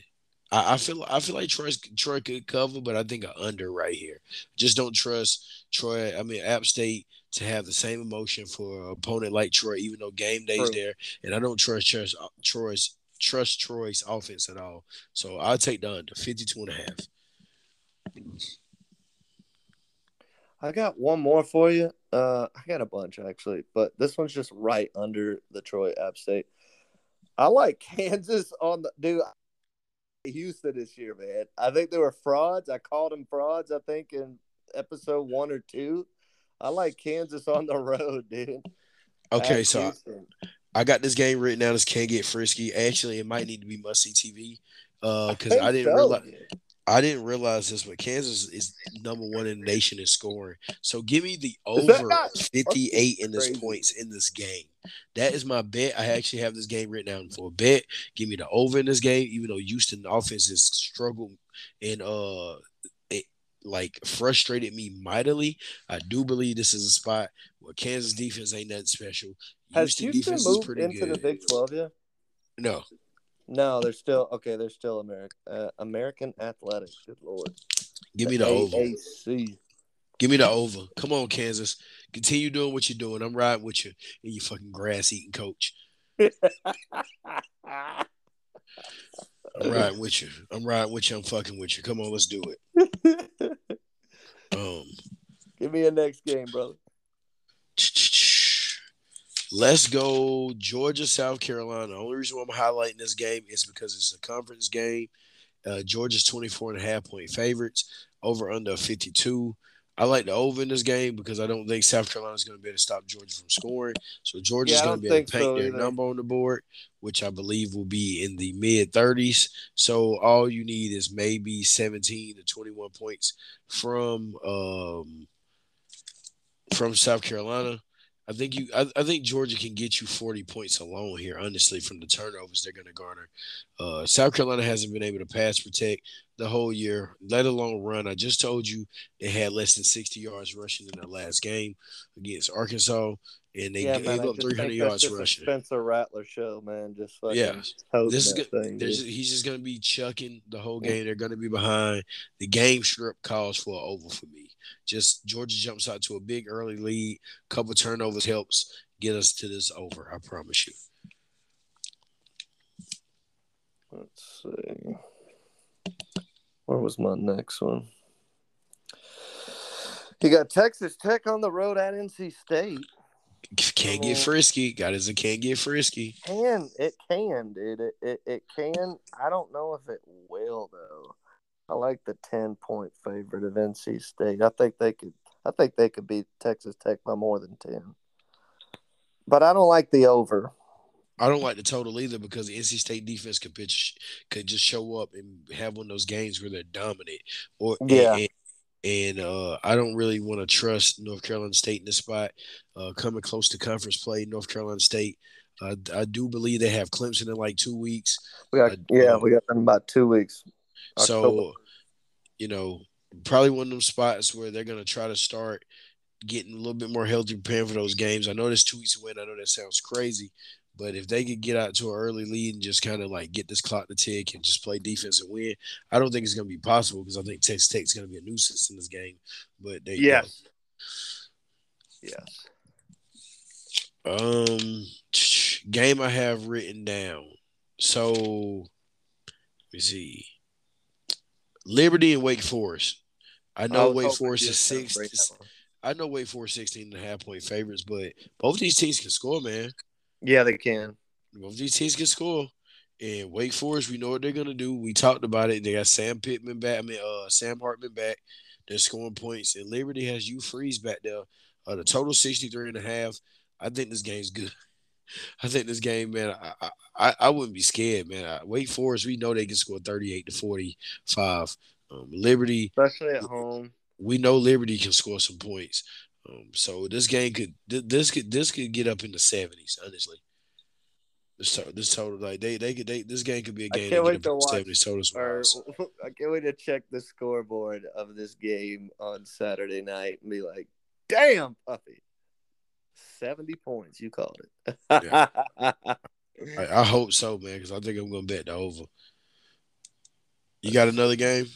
I, I feel I feel like Troy's, Troy could cover, but I think a under right here. Just don't trust Troy. I mean, App State to have the same emotion for an opponent like Troy, even though game day's True. there, and I don't trust trust Troy's trust Troy's offense at all. So I'll take the under 52 and a half. I got one more for you. Uh, I got a bunch actually, but this one's just right under the Troy App State. I like Kansas on the dude. Houston this year, man. I think they were frauds. I called them frauds. I think in episode one or two. I like Kansas on the road, dude. Okay, At so I, Houston. I got this game written down as can't get frisky. Actually, it might need to be must see TV because I, think didn't so, realize. I didn't realize this, but Kansas is number one in the nation in scoring. So give me the over not- 58 in this crazy? points in this game. That is my bet. I actually have this game written down for a bet. Give me the over in this game, even though Houston offense has struggled and uh like frustrated me mightily. I do believe this is a spot where Kansas defense ain't nothing special. Has Houston Houston defense is moved pretty into good. the Big Twelve yet? no, No, they're still okay. They're still American. Uh, American Athletics. Good lord. give me the over. Give me the over. Come on, Kansas. Continue doing what you're doing. I'm riding with you and you fucking grass eating coach. I'm riding with you. I'm riding with you. I'm fucking with you. Come on, let's do it. Um, Give me a next game, brother. let's go Georgia, South Carolina. The only reason why I'm highlighting this game is because it's a conference game. Uh, Georgia's 24 and a half point favorites over under 52. I like the over in this game because I don't think South Carolina's going to be able to stop Georgia from scoring. So Georgia's Yeah, going to be able to paint so their number on the board, which I believe will be in the mid 30s. So all you need is maybe 17 to 21 points from um, from South Carolina. I think you. I, I think Georgia can get you 40 points alone here. Honestly, from the turnovers they're going to garner. Uh, South Carolina hasn't been able to pass protect the whole year, let alone run. I just told you they had less than 60 yards rushing in their last game against Arkansas, and they yeah, gave man. Up 300 yards rushing. Spencer Rattler show, man. Just fucking Yeah. This is good. thing. There's, he's just going to be chucking the whole game. They're going to be behind. The game strip calls for an over for me. Just Georgia jumps out to a big early lead. Couple turnovers helps get us to this over. I promise you. Let's see. Where was my next one? You got Texas Tech on the road at NC State. Can't get frisky. Got us a can't get frisky. Can it can, dude. It, it it can. I don't know if it will though. I like the ten point favorite of NC State. I think they could. I think they could beat Texas Tech by more than ten. But I don't like the over. I don't like the total either because the NC State defense could pitch could just show up and have one of those games where they're dominant. Or Yeah. and, and uh, I don't really want to trust North Carolina State in this spot. Uh, coming close to conference play, North Carolina State. Uh, I do believe they have Clemson in like two weeks. We got yeah, we got them about two weeks. So, you know, probably one of them spots where they're gonna try to start getting a little bit more healthy, preparing for those games. I know there's two weeks away. and I know that sounds crazy, but if they could get out to an early lead and just kind of like get this clock to tick and just play defense and win, I don't think it's gonna be possible because I think Texas Tech's gonna be a nuisance in this game. But they, Yes. Yes. Um, game I have written down. So let me see. Liberty and Wake Forest. I know was Wake Forest is six. celebrate that one. I know Wake Forest 16 and a half point favorites, but both these teams can score, man. Yeah, they can. Both these teams can score. And Wake Forest, we know what they're gonna do. We talked about it. They got Sam Pittman back. I mean, uh, Sam Hartman back. They're scoring points. And Liberty has Hugh Freeze back there. Uh, the total 63 and a half. I think this game's good. I think this game, man, I I, I wouldn't be scared, man. I, Wake Forest, we know they can score 38 to 45. Um, Liberty, Especially at home. we know Liberty can score some points. Um, so this game could this could this could get up in the seventies. Honestly, this to- this total like they they could they this game could be a game can't wait to up in the watch, seventies total Or. I can't wait to check the scoreboard of this game on Saturday night and be like, "Damn, Puffy, seventy points. You called it." I, I hope so, man, because I think I'm gonna bet the over. You got another game?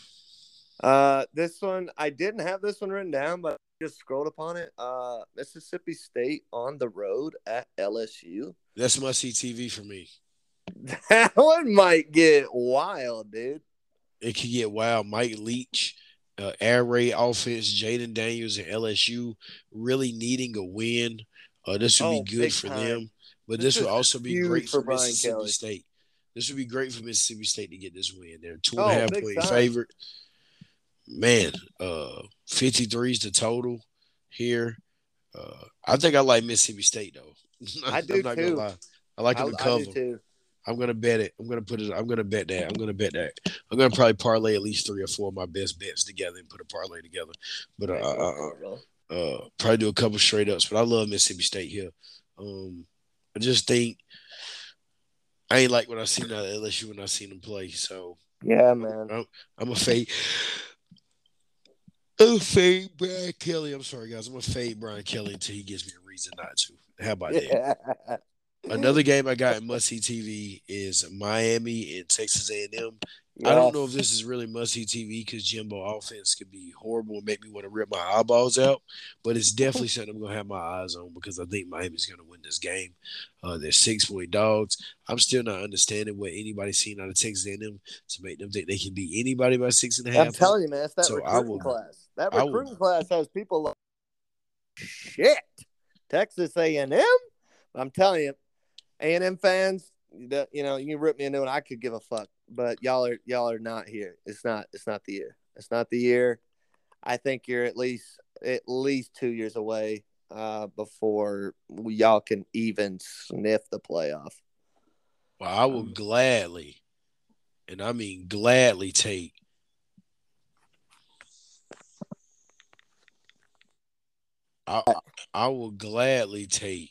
Uh, this one I didn't have this one written down, but I just scrolled upon it. Uh, Mississippi State on the road at LSU. That's must see TV for me. That one might get wild, dude. It could get wild. Mike Leach, uh, air raid offense, Jayden Daniels, and LSU really needing a win. Uh, this would Oh, be good for time. them, but This this, would also be great for for, Mississippi Kelly. State. This would be great for Mississippi State to get this win. They're two Oh, and a half point time. favorite. Man, uh, 53 is the total here. Uh, I think I like Mississippi State though. I do I'm not too. lie. I like I, them to cover. I'm gonna bet it. I'm gonna put it. I'm gonna bet that. I'm gonna bet that. I'm gonna probably parlay at least three or four of my best bets together and put a parlay together. But uh, uh, uh, it, uh, probably do a couple straight ups. But I love Mississippi State here. Um, I just think I ain't like what I seen out of LSU when I seen them play. So Yeah, man. I'm a fade. A fade Brian Kelly. I'm sorry, guys. I'm a fade Brian Kelly until he gives me a reason not to. How about that? Another game I got in must see TV is Miami and Texas A&M. I don't know if this is really must see TV because Jimbo offense could be horrible and make me want to rip my eyeballs out. But it's definitely something I'm gonna have my eyes on because I think Miami's gonna win this game. Uh, they're six point dogs. I'm still not understanding what anybody's seen out of Texas A&M to make them think they can beat anybody by six and a half. I'm telling you, man, it's that So I recruiting will- class. That recruiting class has people like shit. Texas A&M. I'm telling you, A&M fans, you know, you can rip me a new one. I could give a fuck, but y'all are y'all are not here. It's not. It's not the year. It's not the year. I think you're at least at least two years away uh, before y'all can even sniff the playoff. Well, I will gladly, and I mean gladly, take. I I will gladly take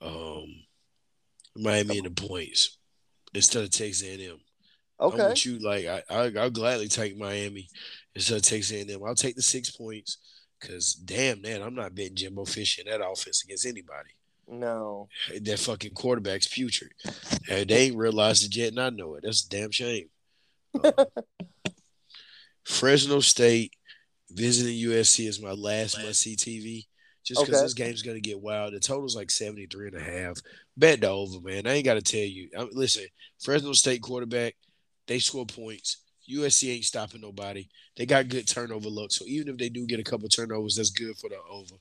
um Miami in the points instead of Texas A&M. Okay. with you. Like I, I I'll gladly take Miami instead of Texas A&M. I'll take the six points because damn man, I'm not betting Jimbo Fish in that offense against anybody. No. That fucking quarterback's putrid. And they ain't realized it yet, and I know it. That's a damn shame. Uh, Fresno State visiting USC is my last must see TV. Just because Okay. this game's gonna get wild. The total's like 73 and a half. Bet the over, man. I ain't gotta tell you. I listen, Fresno State quarterback, they score points. USC ain't stopping nobody. They got good turnover luck. So even if they do get a couple turnovers, that's good for the over.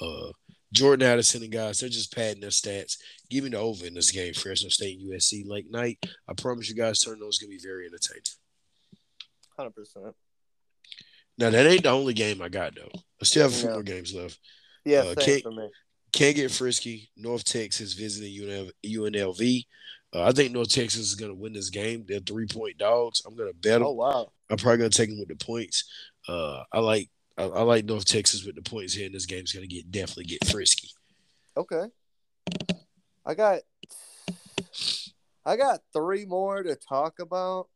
Uh Jordan Addison and guys, they're just padding their stats. Give me the over in this game, Fresno State and USC late night. I promise you guys, turnovers gonna be very entertaining. Hundred percent. Now that ain't the only game I got though. I still have a few more games left. Yeah, Uh, same Kate- for me. Can't get frisky. North Texas visiting UNL, UNLV. Uh, I think North Texas is gonna win this game. They're three point dogs. I'm gonna bet them. Oh wow. I'm probably gonna take them with the points. Uh, I like I, I like North Texas with the points here, and this game's gonna get definitely get frisky. Okay. I got I got three more to talk about,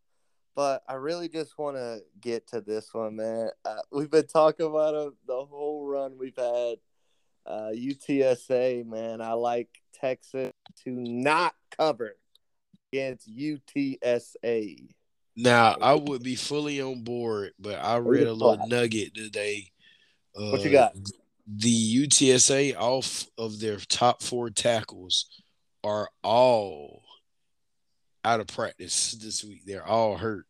but I really just want to get to this one, man. Uh, we've been talking about it the whole run we've had. Uh, UTSA, man. I like Texas to not cover against UTSA. Now I would be fully on board, but I read a little nugget today. Uh, What you got? The UTSA off of their top four tackles are all out of practice this week. They're all hurt.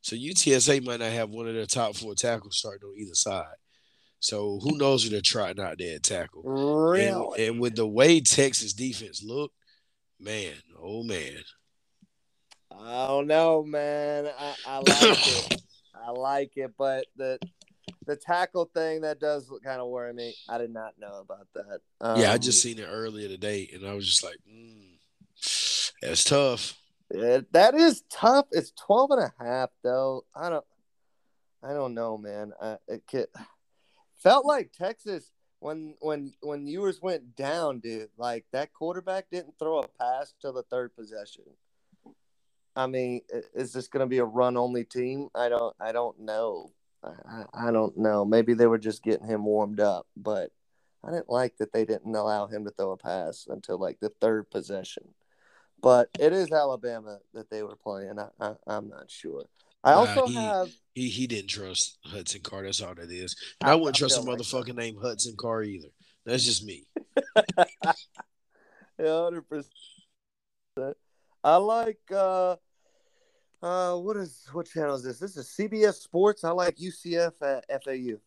So UTSA might not have one of their top four tackles starting on either side. So who knows who they're trotting out there at tackle. And, Really? and with the way Texas defense looked, man, oh man. I don't know, man. I, I like it. I like it, but the the tackle thing that does kind of worry me. I did not know about that. yeah, I Um, just seen it earlier today, and I was just like, mm, that's tough. Yeah, that is tough. It's 12 and a half though. I don't I don't know, man. I it could, felt like Texas when when when Ewers went down, dude, like that quarterback didn't throw a pass till the third possession. I mean, is this going to be a run only team? I don't I don't know. I, I don't know. Maybe they were just getting him warmed up, but I didn't like that they didn't allow him to throw a pass until like the third possession but it is Alabama that they were playing. I, I, I'm not sure. I also he- have He he didn't trust Hudson Card. That's all that is. I- I wouldn't I trust a like motherfucker named Hudson Card either. That's just me. hundred percent. I like uh uh what is what channel is this? This is CBS Sports. I like UCF at FAU.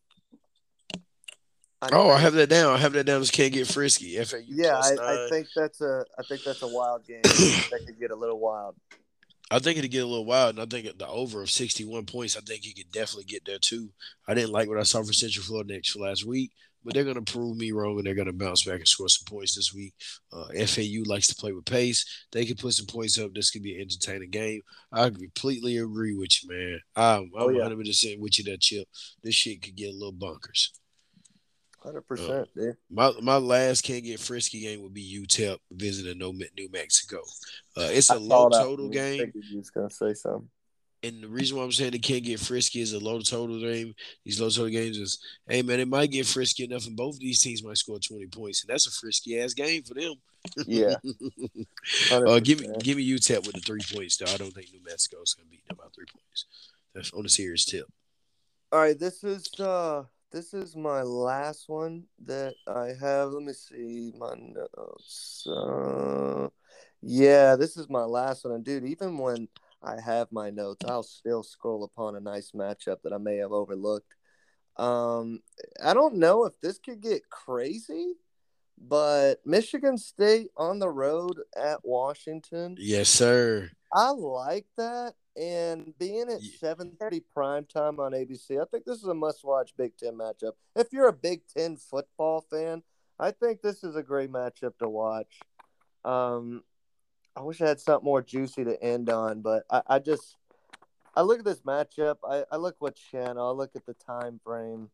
Oh, I have that down. I have that down as can't get frisky. FAU yeah, I, I think that's a I think that's a wild game. that could get a little wild. I think it'd get a little wild, and I think the over of 61 points, I think he could definitely get there too. I didn't like what I saw for Central Florida next for last week, but they're going to prove me wrong, and they're going to bounce back and score some points this week. Uh, FAU likes to play with pace. They can put some points up. This could be an entertaining game. I completely agree with you, man. I'm, I'm Oh, yeah. 100% with you, that chip. This shit could get a little bunkers. Hundred percent. My my last can't get frisky game would be UTEP visiting New New Mexico. Uh, it's a I low total game. You was gonna say something. And the reason why I'm saying they can't get frisky is a low total game. These low total games is, hey man, it might get frisky enough, and both of these teams might score 20 points, and that's a frisky ass game for them. Yeah. uh, give me give me UTEP with the three points though. I don't think New Mexico is gonna beat them by three points. That's on a serious tip. All right, this is uh this is my last one that I have. Let me see my notes. Uh, yeah, this is my last one, and dude, even when I have my notes, I'll still scroll upon a nice matchup that I may have overlooked. Um, I don't know if this could get crazy, but Michigan State on the road at Washington. Yes, sir. I like that. And being at Yeah. 7:30 prime time on ABC, I think this is a must-watch Big Ten matchup. If you're a Big Ten football fan, I think this is a great matchup to watch. Um, I wish I had something more juicy to end on, but I, I just I look at this matchup. I, I look what channel. I look at the time frame.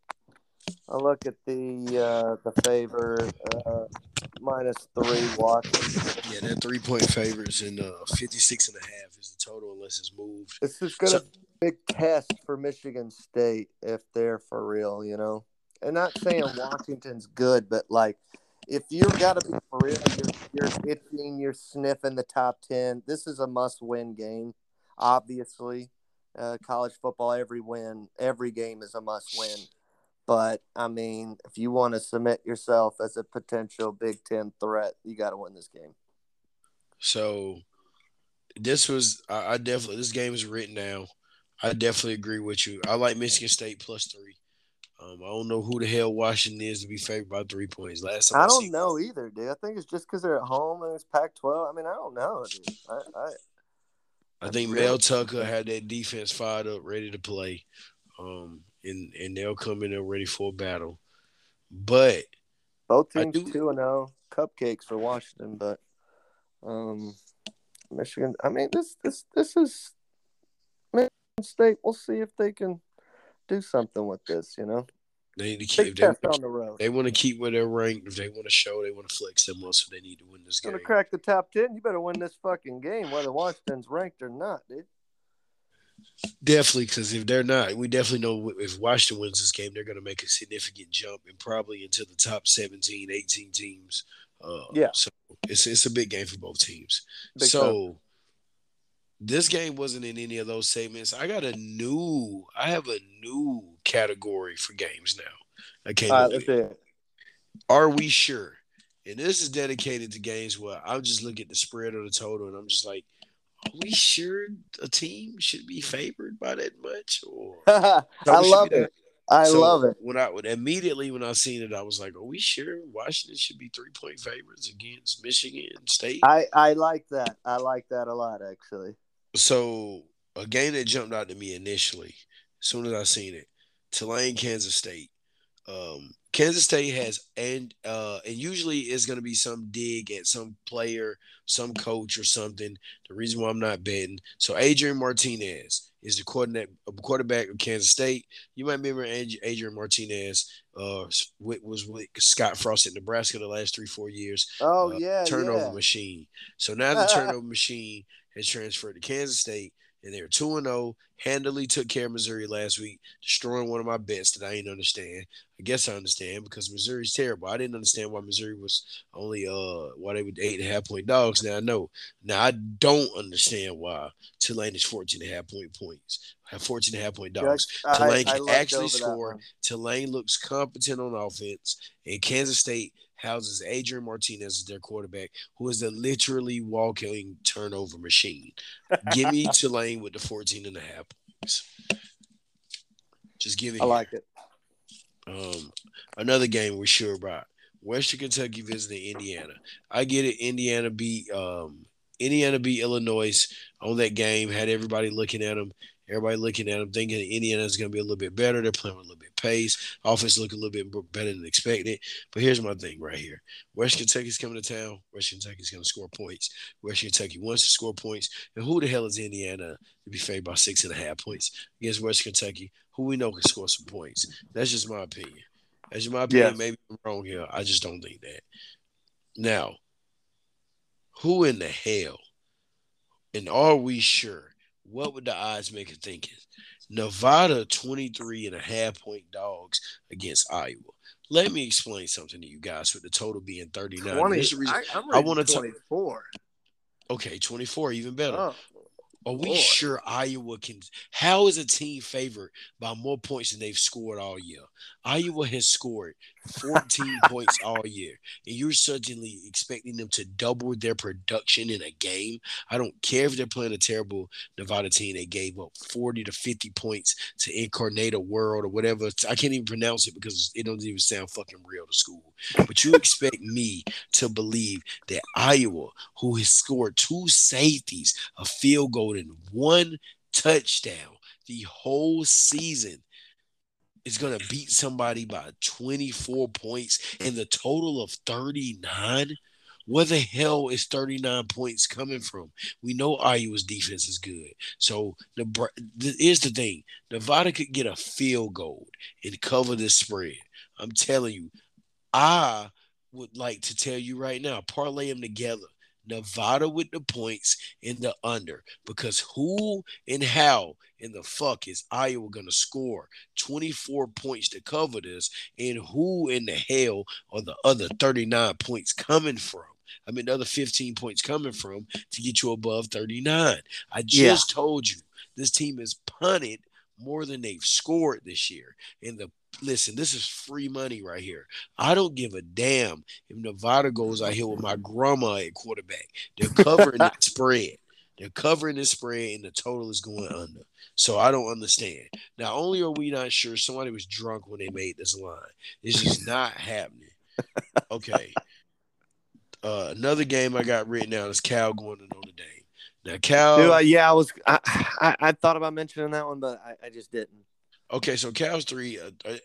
I look at the uh, the favor uh, minus three Washington. Yeah, they're three point favorites, and uh, 56 and a half is the total unless it's moved. This is going to So- be a big test for Michigan State if they're for real, you know. And not saying Washington's good, but like if you've got to be for real, you're, you're itching, you're sniffing the top 10. This is a must win game, obviously. Uh, college football, every win, every game is a must win. But I mean, if you want to submit yourself as a potential Big Ten threat, you got to win this game. So this was I, I definitely this game is written now. I definitely agree with you. I like Michigan State plus three. Um, I don't know who the hell Washington is to be favored by three points. Last time I don't know either, dude. I think it's just because they're at home and it's Pac-12. I mean, I don't know, dude. I, I, I think? Mel Tucker had that defense fired up, ready to play. Um, and and they'll come in there ready for a battle. But both teams do- two and zero, cupcakes for Washington, but um, Michigan. I mean, this this this is Michigan State. We'll see if they can do something with this. You know, they need to keep they, on the road. they want to keep where they're ranked. If they want to show, they want to flex them muscle. They need to win this Gonna game. crack the top ten. You better win this fucking game, whether Washington's ranked or not, dude. Definitely, because if they're not, we definitely know if Washington wins this game, they're going to make a significant jump and probably into the top 17, 18 teams. Uh, Yeah. So it's it's a big game for both teams. Big so this game wasn't in any of those segments. I got a new, I have a new category for games now. I came All right, let's do it. Are we sure? And this is dedicated to games where I'm just looking at the spread or the total, and I'm just like, are we sure a team should be favored by that much? Or I love it. I So love it. When I would immediately when I seen it, I was like, "Are we sure Washington should be three point favorites against Michigan State?" I I like that. I like that a lot, actually. so a game that jumped out to me initially, as soon as I seen it, Tulane, Kansas State. Um, Kansas State has and uh and usually it's gonna be some dig at some player, some coach or something. The reason why I'm not betting. So Adrian Martinez is the quarterback quarterback of Kansas State. You might remember Adrian Martinez uh was with Scott Frost at Nebraska the last three four years Oh uh, yeah, turnover yeah. machine. So now the turnover machine has transferred to Kansas State. And they're 2 and 0. Handily took care of Missouri last week, destroying one of my bets that I didn't understand. I guess I understand because Missouri's terrible. I didn't understand why Missouri was only uh why they were eight and a half point dogs. Now I know. Now I don't understand why Tulane is 14 and a half point points. Have 14 and a half point dogs. I- Tulane I can looked actually over that score. one. Tulane looks competent on offense, and Kansas State houses Adrian Martinez as their quarterback, who is a literally walking turnover machine. give me Tulane with the 14 and a half points. Just give it. I like it. Um, another game we're sure about. Western Kentucky visiting Indiana. I get it. Indiana beat um, Indiana beat Illinois on that game. Had everybody looking at them. Everybody looking at them, thinking Indiana's going to be a little bit better. They're playing with a little bit pace. Offense looking a little bit better than expected. But here's my thing right here: West Kentucky's coming to town. West Kentucky's going to score points. West Kentucky wants to score points. And who the hell is Indiana to be favored by six and a half points against West Kentucky, who we know can score some points? That's just my opinion. That's just my opinion. Yes. Maybe I'm wrong here. I just don't think that. Now, who in the hell, and are we sure? What would the odds make it thinking? Nevada 23 and a half point dogs against Iowa. Let me explain something to you guys with the total being 39. 20, Here's reason- I, I wanna ta- 24. okay, 24, even better. Oh, Are we Lord. sure Iowa can? How is a team favored by more points than they've scored all year? Iowa has scored 14 points all year, and you're suddenly expecting them to double their production in a game. I don't care if they're playing a terrible Nevada team. They gave up 40 to 50 points to Incarnate World or whatever. I can't even pronounce it because it doesn't even sound fucking real to school. But you expect me to believe that Iowa, who has scored two safeties, a field goal, and one touchdown the whole season, is going to beat somebody by 24 points and the total of 39? Where the hell is 39 points coming from? We know Iowa's defense is good. So the th- here's the thing: Nevada could get a field goal and cover this spread. I'm telling you, I would like to tell you right now, parlay them together. Nevada with the points in the under because who and how in the fuck is Iowa going to score 24 points to cover this? And who in the hell are the other 39 points coming from? I mean, the other 15 points coming from to get you above 39. I just told you this team is punted more than they've scored this year. And the listen, this is free money right here. I don't give a damn if Nevada goes out here with my grandma at quarterback. They're covering the spread. They're covering the spread, and the total is going under. So I don't understand. Not only are we not sure, somebody was drunk when they made this line. It's just not happening. Okay. Uh, another game I got written down is Cal going to Notre Dame. Now Cal. Dude, uh, yeah, I was. I, I I thought about mentioning that one, but I, I just didn't. Okay, so Cal's three. Uh, uh,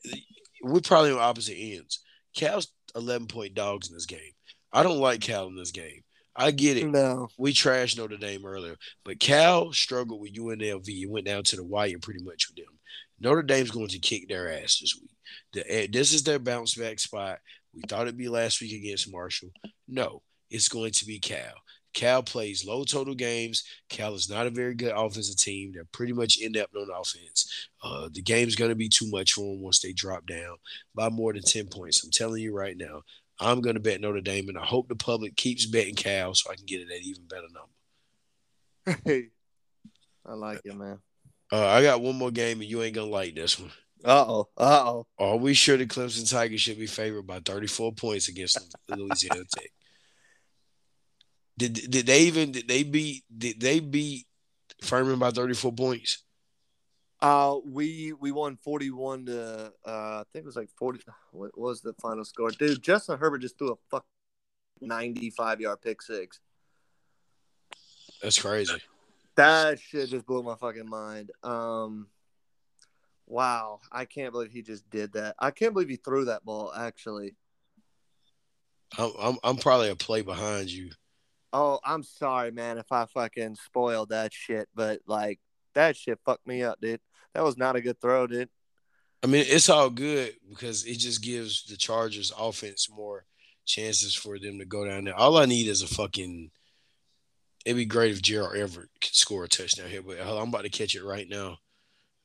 we're probably on opposite ends. Cal's eleven point dogs in this game. I don't like Cal in this game. I get it. No. We trashed Notre Dame earlier, but Cal struggled with UNLV. It went down to the wire pretty much with them. Notre Dame's going to kick their ass this week. The, eh, this is their bounce back spot. We thought it'd be last week against Marshall. No, it's going to be Cal. Cal plays low total games. Cal is not a very good offensive team. They're pretty much inept on offense. Uh, the game's going to be too much for them once they drop down by more than 10 points. I'm telling you right now, I'm going to bet Notre Dame, and I hope the public keeps betting Cal so I can get it at even better number. Hey, I like it, man. Uh, I got one more game, and you ain't going to like this one. Uh oh. Uh oh. Are we sure the Clemson Tigers should be favored by 34 points against Louisiana Tech? Did, did they even did they beat did they beat Furman by 34 points? Uh, we we won forty one to uh, I think it was like forty. What was the final score, dude? Justin Herbert just threw a fuck ninety five yard pick six. That's crazy. That shit just blew my fucking mind. Um, wow, I can't believe he just did that. I can't believe he threw that ball. Actually, I'm I'm, I'm probably a play behind you. Oh, I'm sorry, man, if I fucking spoiled that shit, but like that shit fucked me up, dude. That was not a good throw, dude. I mean, it's all good because it just gives the Chargers offense more chances for them to go down there. All I need is a fucking it'd be great if Gerald Everett could score a touchdown here, but I'm about to catch it right now.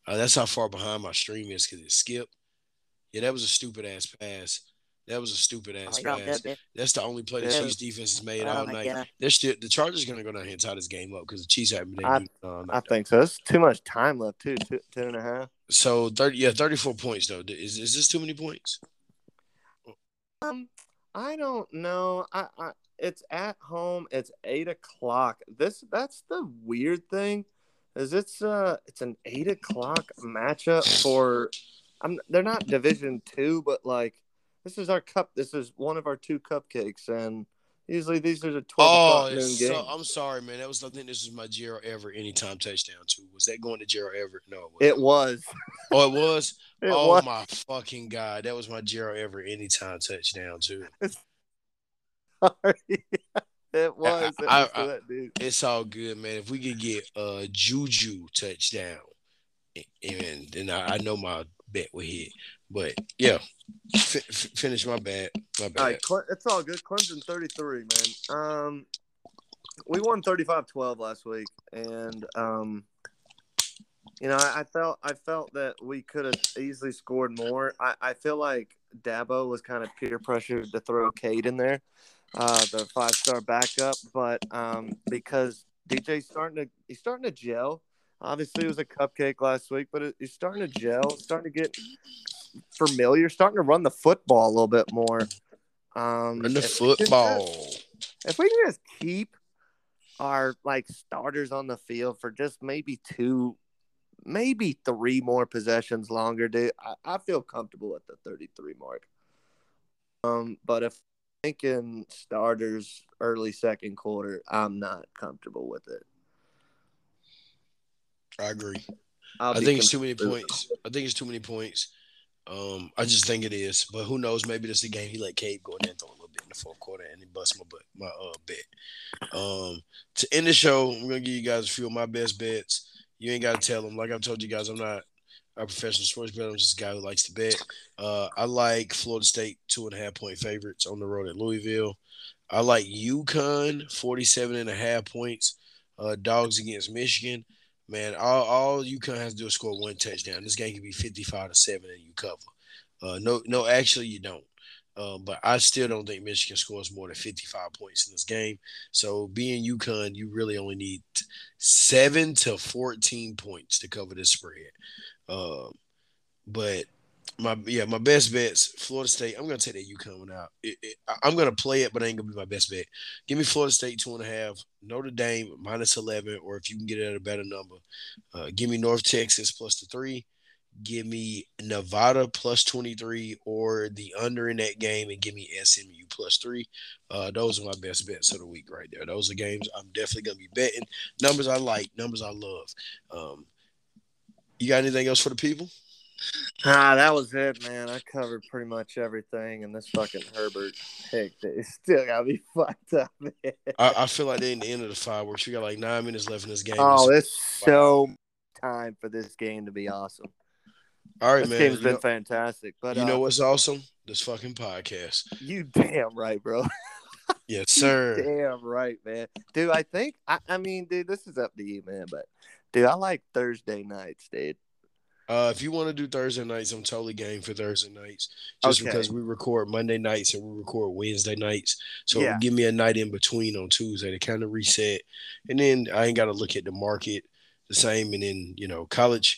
Uh, that's how far behind my stream is because it skipped. Yeah, that was a stupid ass pass. That was a stupid ass Oh, pass. good, That's the only play the Yeah. Chiefs defense has made Oh, all night. God. They're still the Chargers gonna go down here and tie this game up because the Chiefs haven't been able to do it I think so. There's too much time left too. Two, ten and a half. So thirty, yeah, thirty-four points though. Is is this too many points? Um, I don't know. I, I it's at home. It's eight o'clock. This that's the weird thing, is it's uh it's an eight o'clock matchup for. I'm they're not Division two, but like this is our cup. This is one of our two cupcakes, and usually these are the twelve Oh, noon games. so, I'm sorry, man. That was I think this was my Gerald Everett anytime touchdown too. Was that going to Gerald Everett? No, it was. Oh, it was. It oh was. my fucking god, that was my Gerald Everett anytime touchdown too. Sorry. it was. It I- was I- to that dude. It's all good, man. If we could get a Juju touchdown, and then I, I know my bet will hit. But yeah, f- finish my bad. My bad. All right, Cle- it's all good. Clemson 33, man. Um, we won 35-12 last week, and um, you know, I, I felt I felt that we could have easily scored more. I, I feel like Dabo was kind of peer pressured to throw Cade in there, uh, the five star backup, but um, because DJ's starting to he's starting to gel. Obviously, it was a cupcake last week, but it, he's starting to gel, starting to get familiar, starting to run the football a little bit more. Um, Run the if we football. just- if we can just keep our like starters on the field for just maybe two, maybe three more possessions longer, dude, I, I feel comfortable at the 33 mark. Um, but if thinking starters early second quarter, I'm not comfortable with it. I agree. I'll I think it's too many points. I think it's too many points. Um, I just think it is. But who knows? Maybe this is the game he let Cade go in there and throw a little bit in the fourth quarter and he bust my butt, my uh bet. Um, to end the show, I'm gonna give you guys a few of my best bets. You ain't gotta tell them. Like I've told you guys, I'm not a professional sports bettor. I'm just a guy who likes to bet. Uh, I like Florida State two and a half point favorites on the road at Louisville. I like UConn 47 and a half points. Uh, dogs against Michigan. Man, all, all UConn has to do is score one touchdown. This game can be 55 to 7 and you cover. Uh, no, no, actually, you don't. Uh, but I still don't think Michigan scores more than 55 points in this game. So being UConn, you really only need seven to 14 points to cover this spread. Um, but my yeah, my best bets, Florida State. I'm gonna take that UConn one out. It, it, I'm gonna play it, but it ain't gonna be my best bet. Give me Florida State two and a half, Notre Dame minus eleven, or if you can get it at a better number, uh, give me North Texas plus the three. Give me Nevada plus 23 or the under in that game and give me SMU plus three. Uh, those are my best bets of the week right there. Those are games I'm definitely going to be betting. Numbers I like, numbers I love. Um, you got anything else for the people? Ah, that was it, man. I covered pretty much everything, and this fucking Herbert pick, it still gotta be fucked up. Man. I, I feel like they're in the end of the fireworks. We got like nine minutes left in this game. Oh, it's so time for this game to be awesome. All right, This man. game's You been know, fantastic, but you uh, know what's awesome? This fucking podcast. you damn right, bro. Yes, sir. damn right, man. Dude, I think I, I mean, dude, this is up to you, man. But dude, I like Thursday nights, dude. Uh, if you want to do Thursday nights, I'm totally game for Thursday nights. Just Okay. because we record Monday nights and we record Wednesday nights, so Yeah. give me a night in between on Tuesday to kind of reset, and then I ain't got to look at the market the same. And then you know, college,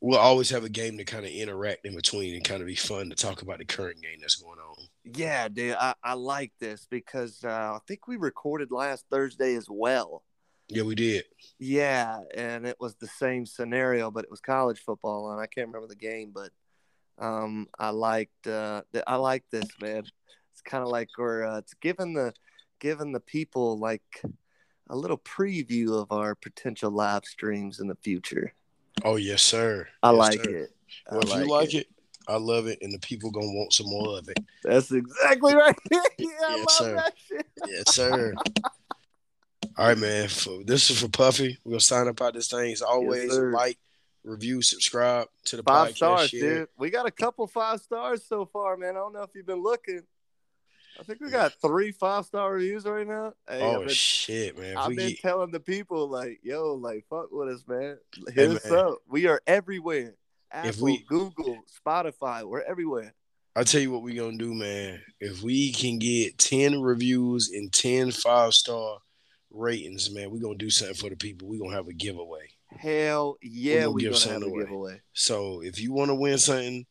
we'll always have a game to kind of interact in between and kind of be fun to talk about the current game that's going on. Yeah, dude, I, I like this because uh, I think we recorded last Thursday as well. Yeah, we did. Yeah, and it was the same scenario, but it was college football, and I can't remember the game, but um, I liked uh, I like this man. It's kind of like we're uh, it's giving the giving the people like a little preview of our potential live streams in the future. Oh yes, sir. I Yes, like sir. it. I Well, if you like it. I love it, and the people gonna want some more of it. That's exactly right. yeah, I Yes, love sir. that shit. Yes, sir. All right, man. For, this is for Puffy. We're gonna sign up out this thing. As always, sir. like, review, subscribe to the Five podcast. stars, share. dude. We got a couple five stars so far, man. I don't know if you've been looking. I think we got three five star reviews right now. Hey, oh been, shit, man! If I've we been get, telling the people like, yo, like fuck with us, man. Hit Hey, us man. up. We are everywhere. Apple, If we- Google, Spotify, we're everywhere. I tell you what we gonna do, man. If we can get 10 reviews and 10 five star ratings, man, we're gonna do something for the people. We're gonna have a giveaway. Hell yeah, gonna we're give gonna have a giveaway. So if you want to win something,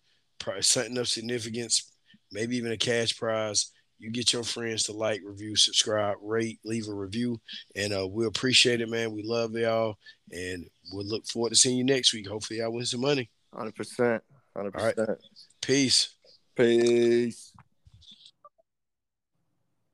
something of significance, maybe even a cash prize, you get your friends to like, review, subscribe, rate, leave a review, and uh, we appreciate it, man. We love y'all, and we'll look forward to seeing you next week. Hopefully, I win some money. Hundred percent. Hundred percent. Peace. Peace.